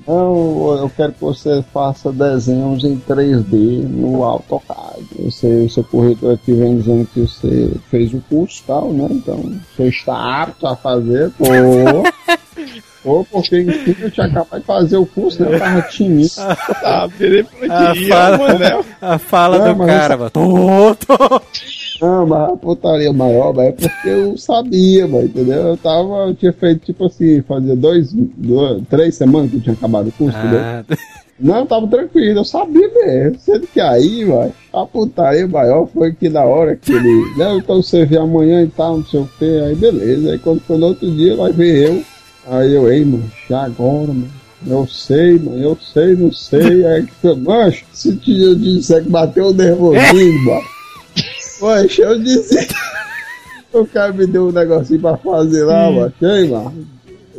Não, eu quero que você faça desenhos em 3D no AutoCAD. Você, o seu currículo aqui vem dizendo que você fez o curso e tal, né? Então, você está apto a fazer. Tô. [LAUGHS] Tô, porque enfim eu tinha acabado de fazer o curso, né? Eu tava tímido.
Ah, virei pra
A fala,
Manel.
a fala
Não,
do
mas
cara, mano. Tô, tô.
Não, mas a putaria maior, mas é porque eu sabia, mano, entendeu? Eu tava, eu tinha feito tipo assim, fazia dois, duas, três semanas que eu tinha acabado o curso, entendeu?
Ah,
Não, eu tava tranquilo, eu sabia mesmo. Sendo que aí, mano, a putaria maior foi que na hora que ele. Não, então você vê amanhã e tal, não sei o que, aí beleza. Aí quando foi no outro dia, vai ver eu. Aí eu, ei, mano, já agora, mano. Eu sei, mano, eu sei, não sei. [LAUGHS] Aí que foi, mancho, se te- eu disser que bateu o nervosismo, mano. Poxa, eu disse. O cara me deu um negocinho pra fazer lá, mano. Ei, mano.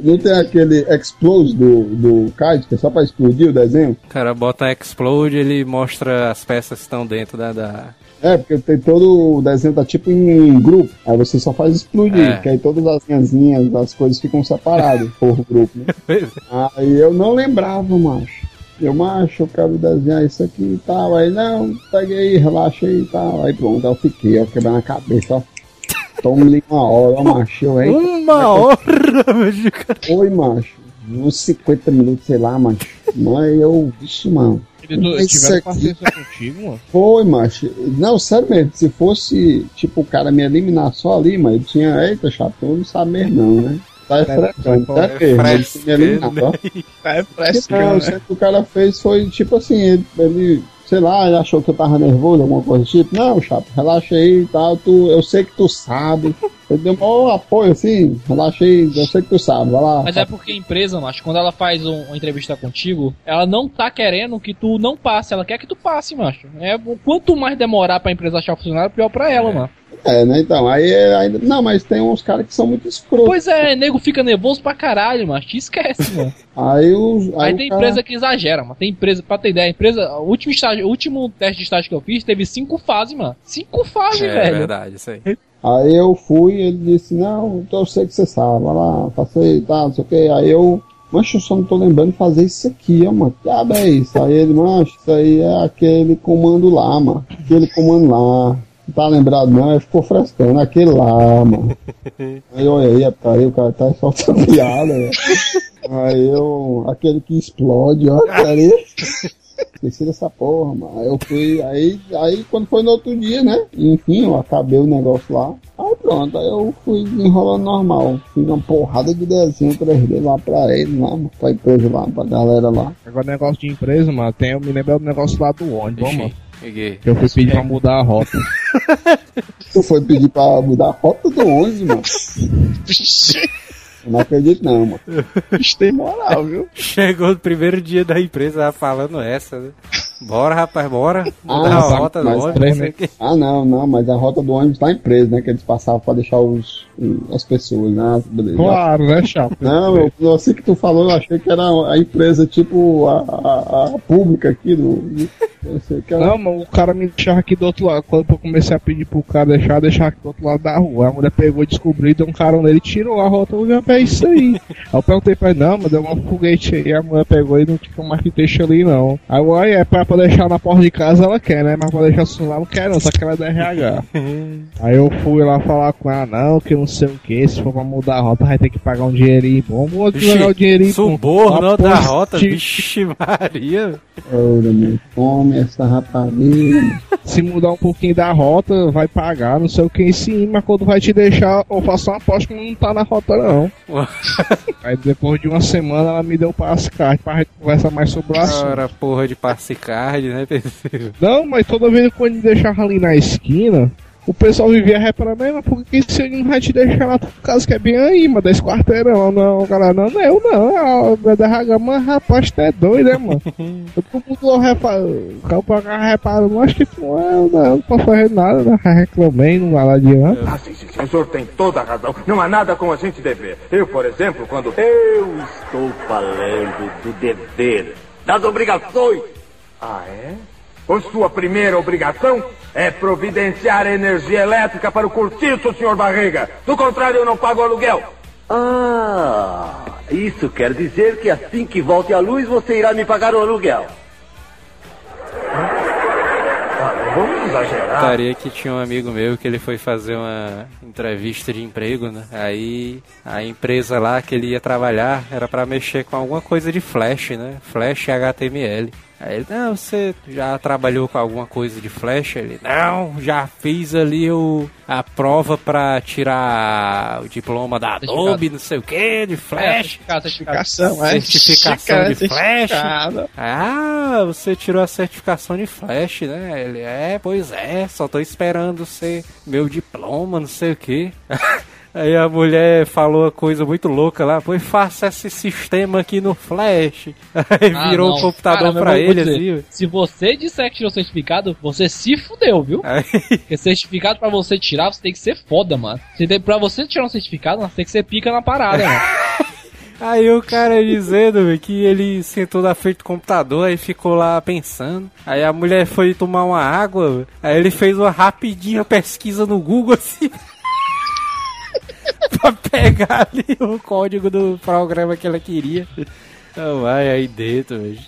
Não tem aquele explode do, do kite, que é só pra explodir o desenho?
O cara bota explode, ele mostra as peças que estão dentro da. da...
É, porque tem todo o desenho tá tipo em grupo. Aí você só faz explodir,
É.
que aí todas as linhazinhas, as coisas ficam separadas por grupo, né? [LAUGHS] Aí eu não lembrava, macho. Eu, macho, eu quero desenhar isso aqui e tal. Aí, não, peguei aí, relaxa aí e tal. Aí pronto, aí eu fiquei, ó, quebrando a cabeça, ó. Tome-lhe uma hora, ó, [LAUGHS] macho. Eu, aí,
Uma hora, meu.
Oi, macho. Uns 50 minutos, sei lá, macho. Mas eu, vixe, mano.
Eles tiveram
aqui-
paciência contigo, mano.
Foi, macho. Não, sério mesmo. Se fosse, tipo, o cara me eliminar só ali, mas ele tinha. Eita, chato, não sabe mesmo, não, né? Tá frescando, tá
é
mesmo. Ele tinha me eliminado, ó.
É
Não,
frescando,
o que o cara fez foi, tipo assim, ele, ele, sei lá, ele achou que eu tava nervoso, alguma coisa do tipo. Não, chato, relaxa aí e tal. Tu, eu sei que tu sabe. Ele deu um apoio assim, relaxa aí, eu sei que tu sabe, vai lá.
Mas é porque a empresa, macho, quando ela faz um- uma entrevista contigo, ela não tá querendo que tu não passe, ela quer que tu passe, macho. É, quanto mais demorar pra empresa achar o funcionário, pior pra ela, mano.
É, né, então, aí é, ainda. Não, mas tem uns caras que são muito escrotos.
Pois é, nego fica nervoso pra caralho, macho. Te esquece, mano.
Aí, os,
Aí,
o
tem
cara-
empresa que exagera, mano. Tem empresa, pra ter ideia, a empresa, o último, estágio, o último teste de estágio que eu fiz teve cinco fases, mano. Cinco fases,
É
velho.
verdade, isso aí.
Aí eu fui e ele disse, não, então eu sei que você sabe, vai lá, passei e tal, não sei o que. Aí eu, mancho, eu só não tô lembrando de fazer isso aqui, ó, mano. Que diabo é isso? Aí ele, mancho, isso aí é aquele comando lá, mano. Aquele comando lá. Não tá lembrado não, aí ficou frescando, aquele lá, mano. [LAUGHS] Aí olha aí, aí o cara tá soltando piada, né? Aí eu, aquele que explode, ó, [LAUGHS] peraí. Esqueci dessa porra, mano. Aí eu fui, aí, aí quando foi no outro dia, né? Enfim, eu acabei o negócio lá. Aí pronto, aí eu fui enrolando normal. Fiz uma porrada de desenho 3D lá pra ele, lá, mano, pra empresa lá, pra galera lá.
Agora, negócio de empresa, mano, tem, eu me lembro do negócio lá do ônibus, mano.
Peguei.
Eu fui pedir pra mudar a rota. [LAUGHS]
Tu foi pedir pra mudar a rota do ônibus, mano. Eu não acredito não, mano.
Isso tem moral, viu?
Chegou no primeiro dia da empresa falando essa, né? Bora, rapaz, bora. Mudar
Ah,
a rota do ônibus, não sei quê.
Ah, não, não, mas a rota do ônibus tá em presa, né? Que eles passavam pra deixar os, as pessoas, né? Beleza.
Claro, né, Chapo?
Não, eu, eu- assim que tu falou, eu achei que era a empresa tipo a, a, a pública aqui do. Sei que era...
Não, mas o cara me deixava aqui do outro lado. Quando eu comecei a pedir pro cara deixar, deixar aqui do outro lado da rua. A mulher pegou e descobriu, deu um carão nele tirou a rota. Eu já é isso aí. aí eu perguntei pra ele, não, mas deu um foguete aí. A mulher pegou e não tinha mais que deixar ali, não. Aí eu, aí é pra, pra deixar na porta de casa, ela quer, né? Mas pra deixar o celular não quer, não. Só que ela é da RH. [LAUGHS] Aí eu fui lá falar com ela, não, que não sei o que, se for pra mudar a rota vai ter que pagar um dinheirinho bom. Vou pagar o dinheirinho bom.
Suborno da rota, vixe Maria.
Ora, meu, come essa rapariga.
Se mudar um pouquinho da rota, vai pagar, não sei o que em cima, quando vai te deixar, eu faço uma aposta que não tá na rota não. [LAUGHS] Aí depois de uma semana ela me deu o passe card pra gente conversar mais sobre o assunto.
Ora, porra de passe card, né, [LAUGHS] PC?
Não, mas toda vez que eu me deixava ali na esquina, o pessoal vivia reparando, "Mas por que esse ele não vai te deixar lá por causa que é bem aí, mano, 10 quarteirão, não, cara, não, não, eu não, é da mas rapaz, tu é doido, né, mano? [LAUGHS] Todo mundo repara, o cara repara, não acho que tu não é, não, não pode fazer nada, né, reclamei, não vai lá adiante.
Mas o senhor tem toda a razão. Não há nada como a gente dever. Eu, por exemplo, quando. Eu estou falando do dever, das obrigações. Ah, é? Pois sua primeira obrigação é providenciar energia elétrica para o cortiço, senhor Barriga. Do contrário, eu não pago aluguel.
Ah, isso quer dizer que assim que volte a luz você irá me pagar o aluguel.
Vamos exagerar.
Contaria que tinha um amigo meu que ele foi fazer uma entrevista de emprego, né? Aí a empresa lá que ele ia trabalhar era pra mexer com alguma coisa de Flash, né? Flash HTML. Aí ele, não, você já trabalhou com alguma coisa de Flash? Ele, não, já fiz ali o, a prova pra tirar o diploma da Adobe, não sei o que, de Flash.
É,
Certificação, é?
Certificação de Flash. Ah, você tirou a certificação de Flash, né? Ele, é, pois é, só tô esperando ser meu diploma, não sei o que. [LAUGHS] Aí a mulher falou uma coisa muito louca lá, pois faça esse sistema aqui no Flash. [LAUGHS] Aí
Ah,
virou o computador
Cara,
pra ele,
dizer,
assim.
Se você disser que tirou certificado, você se fudeu, viu? [LAUGHS] Porque certificado pra você tirar, você tem que ser foda, mano. Você tem, pra você tirar um certificado, você tem que ser pica na parada, mano. [LAUGHS]
Aí o cara dizendo que ele sentou na frente do computador e ficou lá pensando. Aí a mulher foi tomar uma água, aí ele fez uma rapidinha pesquisa no Google assim. [LAUGHS] pra pegar ali o código do programa que ela queria. Vai aí dentro, velho.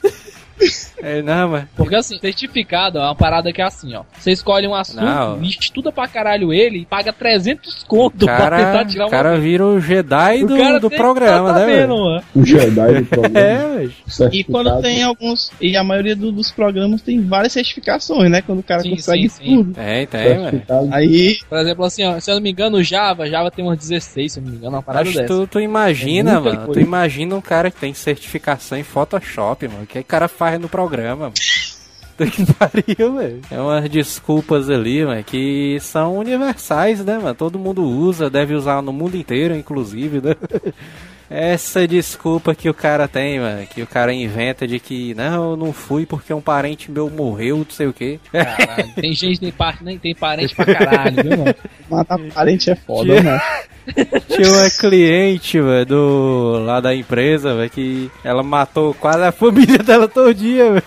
É, não, mas.
Porque assim, certificado é uma parada que é assim, ó. Você escolhe um assunto,
Não.
estuda pra caralho ele e paga 300 conto
O
pra
cara,
tentar tirar
o
uma
cara vira o Jedi
O
do,
cara
do programa,
tá
né, velho?
mano.
O Jedi do programa. [LAUGHS]
É.
E quando tem alguns. E a maioria do- dos programas tem várias certificações, né? Quando o cara
Sim,
consegue
sim, sim.
tudo.
Tem, tem, velho.
Aí.
Por exemplo, assim, ó, se eu não me engano, o Java, Java tem umas 16, se eu não me engano, uma parada
Mas
dessa.
tu, tu imagina,
É
mano. Tu imagina um cara que tem certificação em Photoshop, mano. O que o cara faz no programa, [LAUGHS] que pariu, velho. É umas desculpas ali, mano, que são universais, né, mano? Todo mundo usa, deve usar no mundo inteiro, inclusive, né? [LAUGHS] Essa desculpa que o cara tem, mano, que o cara inventa de que, não, eu não fui porque um parente meu morreu, não sei o quê.
Caralho, tem gente, tem, par, nem tem parente pra [LAUGHS] caralho, viu, mano?
Matar parente é foda,
Tinha-
né? [LAUGHS]
Tinha uma cliente, velho, do lá da empresa, velho, que ela matou quase a família [LAUGHS] dela todinha, velho.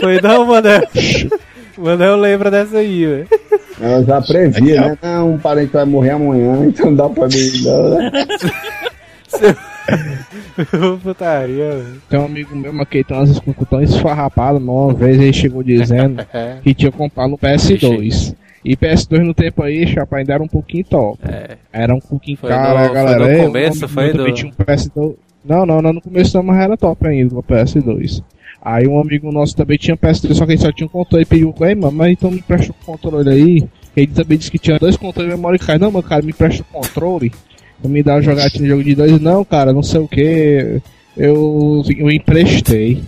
Foi não, Manel? Manel lembra dessa aí, velho.
Ela já previa, né? Não, um parente vai morrer amanhã, então dá pra mim. Não, [LAUGHS]
Putaria.
Tem um amigo meu, mas que ele tem umas tão esfarrapadas, uma vez ele chegou dizendo [LAUGHS]
É.
que tinha comprado um PS2. E PS2 no tempo aí, chapa, ainda era um pouquinho top. Era um pouquinho
Foi
caro,
no-
a
foi
galera.
no
"Ei,
começo, foi do-
tinha um PS2. Não, não, não, no começo não, mas era top ainda, o PS2. Aí um amigo nosso também tinha PS3, só que ele só tinha um controle e pediu, ei, mano, mas então me presta o controle aí. Ele também disse que tinha dois controles de memória card. Não, meu cara, me presta o controle. Pra me uma jogatina de jogo de dois. Não, cara, não sei o que. Eu, eu emprestei.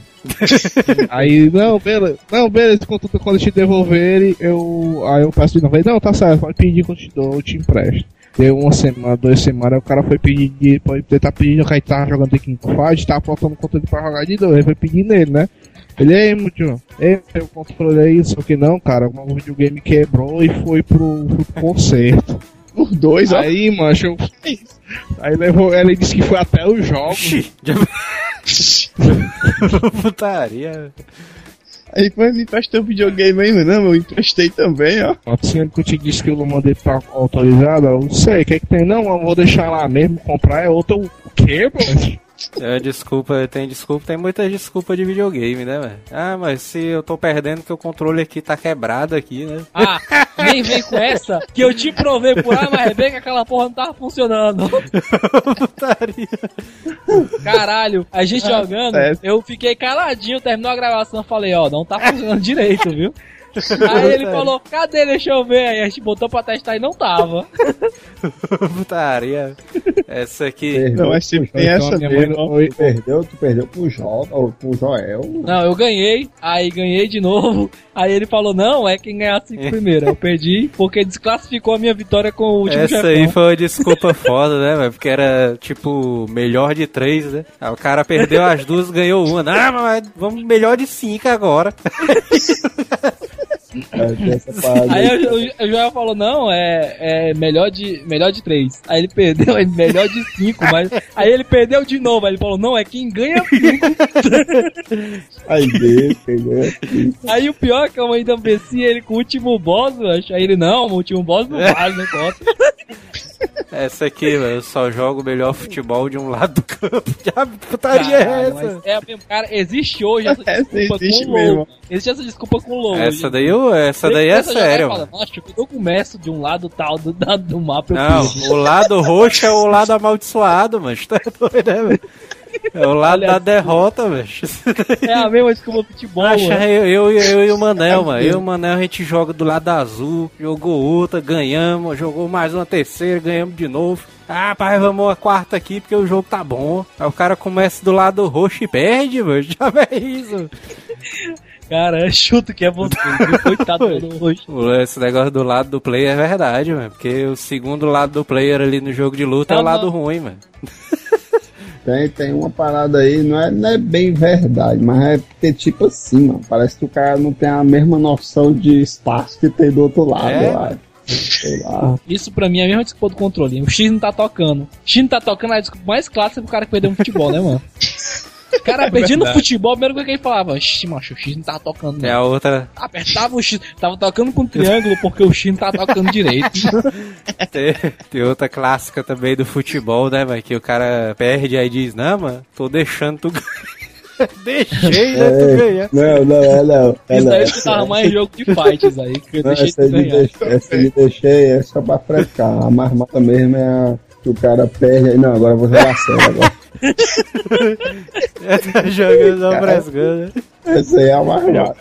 [LAUGHS] aí, não, beleza. Não, beleza, quando, quando eu te devolver eu. Aí eu peço de novo. Não, tá certo, pode pedir eu te dou, eu te empresto. Deu uma semana, duas semanas, o cara foi pedir de. Pode ele tá pedindo que a gente tava jogando The King of Fighters, tava faltando o controle pra jogar de dois. Ele foi pedir nele, né? Ele, ei, muito, ei, o controle aí, só que não, cara, o videogame quebrou e foi pro, pro concerto.
Os dois, ó.
Aí, mancho, eu... Aí levou, ela disse que foi até os jogos. [LAUGHS]
Putaria.
Aí foi me emprestou um videogame aí, mano. Não, eu emprestei também, ó.
Assim que eu te disse que eu mandei pra autorizada, eu não sei, o que é que tem? Não, eu vou deixar lá mesmo, comprar é outro. O quê, mano?
É, desculpa, tem desculpa, tem muita desculpa de videogame, né, velho? Ah, mas se eu tô perdendo que o controle aqui tá quebrado aqui, né?
Ah, nem vem com essa que eu te provei por A mais B que aquela porra não tava funcionando. Caralho, a gente
Ah,
jogando, eu fiquei caladinho, terminou a gravação, falei, ó, não tá funcionando direito, viu? [LAUGHS] Aí ele falou, cadê? Deixa eu ver. Aí a gente botou pra testar e não tava. [LAUGHS]
Putaria. Essa aqui.
Não, mas se tem essa mesmo.
Tu perdeu, tu perdeu pro, jo, ou pro Joel.
Não, eu ganhei, aí ganhei de novo. Aí ele falou, não, é quem ganhar cinco primeiro. Eu perdi, porque desclassificou a minha vitória com o último
Essa
chefão.
aí foi uma desculpa foda, né, velho? Porque era, tipo, melhor de três, né? Aí o cara perdeu as duas ganhou uma. Não, mas vamos melhor de cinco agora. [LAUGHS]
É, [LAUGHS]
Aí o, Joel falou, não, é, é melhor, de, melhor de três. Aí ele perdeu, é melhor de cinco, mas. [LAUGHS] Aí ele perdeu de novo. Aí ele falou, não, é quem ganha. [LAUGHS]
Aí dele, entendeu?
Aí o pior é que eu ainda venci ele com o último boss, eu acho. Aí ele, não, o último boss não vale, não conta.
Essa aqui, eu só jogo o melhor futebol de um lado do campo. Que putaria é essa?
é mesmo, cara, existe hoje essa [LAUGHS]
Essa
desculpa
existe
com o logo.
mesmo.
Existe essa desculpa com o logo.
Essa daí, eu- essa daí é
Essa
sério.
falar, Nossa, eu começo de um lado tal do, do mapa.
Não,
perco."
o lado roxo é o lado amaldiçoado, mano. Tá doido, né, velho? É o lado da derrota, velho.
É a mesma desculpa do futebol,
Acha, eu, eu, eu e o Manel, mano. Eu e o Manel a gente joga do lado azul, jogou outra, ganhamos, jogou mais uma terceira, ganhamos de novo. Ah, pai, vamos a quarta aqui porque o jogo tá bom. Aí o cara começa do lado roxo e perde, mano. [LAUGHS] Já é isso.
Cara, chuto que é você, coitado do [LAUGHS] roxo.
Esse negócio do lado do player é verdade, mano. Porque o segundo lado do player ali no jogo de luta é o
Tá
lado ruim, mano. [LAUGHS]
Tem, tem uma parada aí, não é, não é bem verdade, mas é porque, tipo assim, mano, parece que o cara não tem a mesma noção de espaço que tem do outro lado,
É?
lá.
Isso pra mim é a mesma desculpa do controle. O X não tá tocando. O X não tá tocando é a desculpa mais clássica pro cara que perdeu um futebol, né, mano? [LAUGHS] O cara perdendo
verdade.
futebol, a primeira coisa que ele falava, Xi, macho, o X não tá tocando.
É
não."
a outra.
Apertava o X, tava tocando com triângulo porque o X não tá tocando direito. [LAUGHS]
Tem, tem outra clássica também do futebol, né, mano? Que o cara perde aí diz, não, mano, tô deixando tu ganhar. [LAUGHS] Deixei, né, tu
É,
ganhar.
não, não, é não. É
Isso
não.
daí eu escutava mais jogo de fights aí, que eu
Não,
deixei
essa
de
de
ganhar.
deixei, essa de deixei é só pra frescar. A mais mata mesmo é a que o cara perde aí. Não, agora eu vou jogar sério agora.
Tá jogando não frescando.
Essa aí é agora.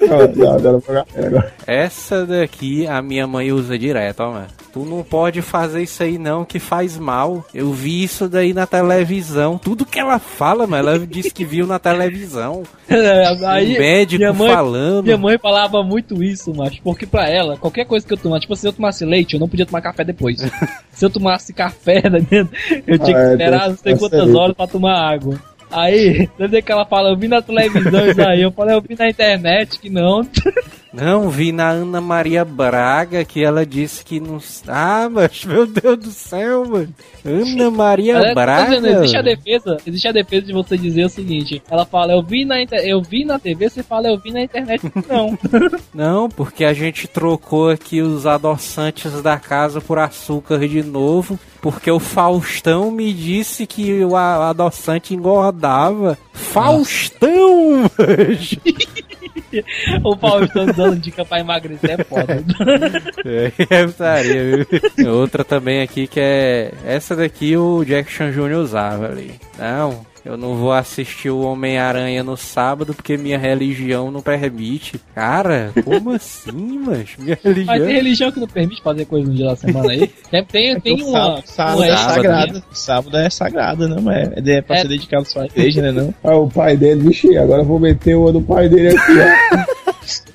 Essa daqui a minha mãe usa direto, ó, mano. Tu não pode fazer isso aí não, que faz mal. Eu vi isso daí na televisão. Tudo que ela fala, mano, ela disse que viu na televisão. [LAUGHS]
Aí,
o médico
minha mãe,
falando.
Minha mãe falava muito isso, macho, porque pra ela, qualquer coisa que eu tomasse, tipo, se eu tomasse leite, eu não podia tomar café depois. [LAUGHS] se eu tomasse café, tá entendendo? eu tinha que
Ah, é,
esperar não sei quantas
aí.
horas pra tomar água. Aí, [LAUGHS] desde que ela fala, eu vi na televisão isso aí, eu falei, eu vi na internet que não.
Não, vi na Ana Maria Braga que ela disse que não. Ah, mas meu Deus do céu, mano. Ana Maria
Ela tá
Braga.
dizendo, existe a defesa, existe a defesa de você dizer o seguinte, ela fala, eu vi na, inter- eu vi na TV, você fala, eu vi na internet, [LAUGHS] não.
Não, porque a gente trocou aqui os adoçantes da casa por açúcar de novo, porque o Faustão me disse que o adoçante engordava. Faustão! [LAUGHS]
o Faustão dando dica pra emagrecer é foda.
É, é putaria, viu? Outra também aqui que é. Essa daqui o Jackson Jr. usava ali. Não, eu não vou assistir o Homem-Aranha no sábado porque minha religião não permite. Cara, como assim, [LAUGHS] mas Minha religião.
Mas tem religião que não permite fazer coisa no dia da semana aí. Tem, tem, tem
O
uma.
sábado, sábado
uma
é sagrado. Sábado é sagrado, não é? É pra
É.
ser dedicado só à igreja, né? Não?
Ah, o pai dele, vixe, agora eu vou meter o do pai dele aqui, ó. [LAUGHS]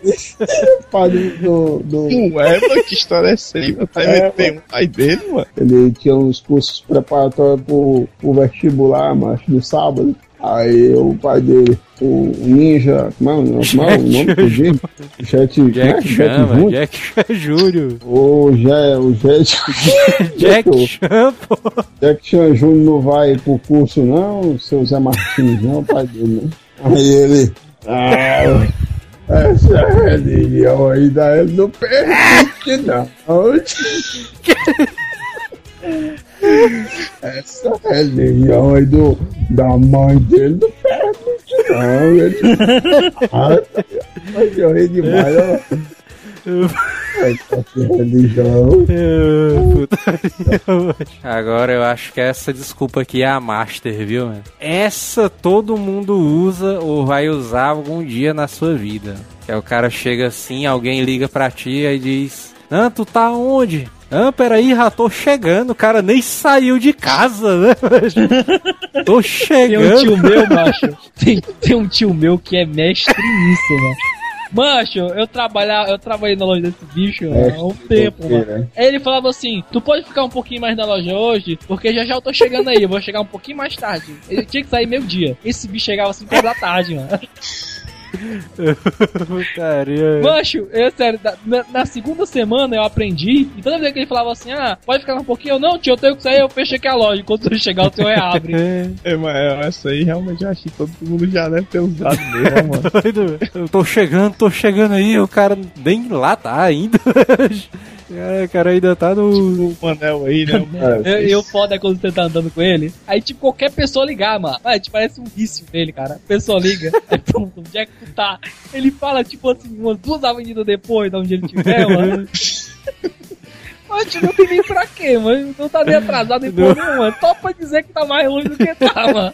[LAUGHS] o pai do. do...
Ué, mano, que história é essa aí? Pai
É,
meteu um pai dele, mano.
Ele tinha uns cursos preparatórios pro, pro vestibular, macho, no sábado. Aí o pai dele, o Ninja, como é o nome? Como é o nome do dia? Jet,
Jack
né?
Chama,
Júnior?
Jack Júnior.
O Jet, o Jet, [LAUGHS]
Jack Chan, pô.
Jack Chan Júnior não vai pro curso não, o seu Zé Martins, não, o pai dele, né? Aí ele, ah, essa religião ainda ele não permite não. Essa religião aí do, da mãe dele não permite não. Ele, ah, eu ri demais. Religião.
Agora eu acho que essa desculpa aqui é a master, viu? mano? Essa todo mundo usa ou vai usar algum dia na sua vida. Que é o cara chega assim, alguém liga pra ti e diz: Ah, tu tá onde? Ah, peraí, já tô chegando. O cara nem saiu de casa, né? [LAUGHS] tô
Tem
chegando.
um tio meu, macho. Tem, tem um tio meu que é mestre nisso, mano. Macho, eu trabalhar, eu trabalhei na loja desse bicho
É,
há um tempo, mano.
né?
Aí ele falava assim: Tu pode ficar um pouquinho mais na loja hoje, porque já já eu tô chegando aí, eu vou chegar um pouquinho mais tarde. Ele tinha que sair meio dia. Esse bicho chegava às 5 horas da tarde, mano.
Putaria.
Macho, eu, sério, na, na segunda semana eu aprendi, e toda vez que ele falava assim, ah, pode ficar um pouquinho, eu não, tio, eu tenho que sair, eu fecho aqui a loja, enquanto você chegar o seu reabre. [LAUGHS]
É, mas essa aí realmente eu acho que todo mundo já deve ter usado mesmo, mano. [LAUGHS]
Doido, eu tô chegando, tô chegando aí, o cara nem lá tá ainda. [LAUGHS] É, o cara ainda tá no.
O anel aí, né? [LAUGHS]
Eu- E o foda é quando você tá andando com ele. Aí, tipo, qualquer pessoa ligar, mano. Mas, tipo, parece um vício nele, cara. A pessoa liga. Aí, [LAUGHS] pronto, onde é que tu tá? Ele fala, tipo assim, umas duas avenidas depois de onde ele tiver, mano. [LAUGHS] Mas tipo, não tem nem pra quê, mano. Não tá nem atrasado nem porra nenhuma. Só pra dizer que tá mais longe do que tá, mano.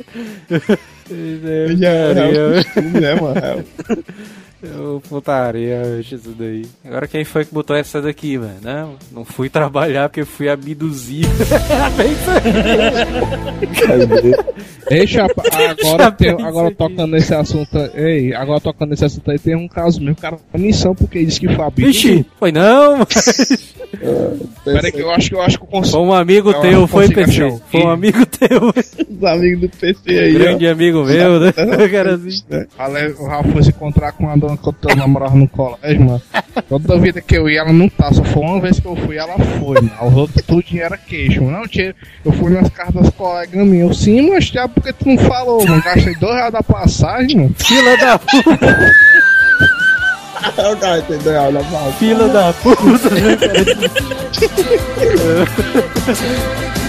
Já é o costume, né, mano? É
Eu putaria, isso daí. Agora quem foi que botou essa daqui, mano? Não, não fui trabalhar porque fui abduzido. [LAUGHS]
Chapa, [LAUGHS] agora, tem, agora tocando nesse assunto, ei, agora tocando nesse assunto aí, tem um caso meu, cara, missão porque ele disse que foi abduzido.
Vixe, foi não, mas... [LAUGHS]
Peraí que eu acho que eu acho que eu consigo.
Foi um amigo
eu
teu, foi PC.
achar um
Foi um amigo teu.
Os amigos do PC aí,
Grande
ó.
amigo meu, né? O cara assim.
O Rafa foi se encontrar com uma que eu namorava no colégio, mano. Toda vida que eu ia, ela não tá. Só foi uma vez que eu fui, ela foi, mano. Os outros tudinho era queixo. Não, tia, eu fui nas casas das colegas minhas. Eu, sim, mas tia, por que tu não falou, mano? Gastei dois reais da passagem, mano.
Fila da puta.
O cara entendeu? Olha, fala.
Fila da puta, né, cara? [LAUGHS]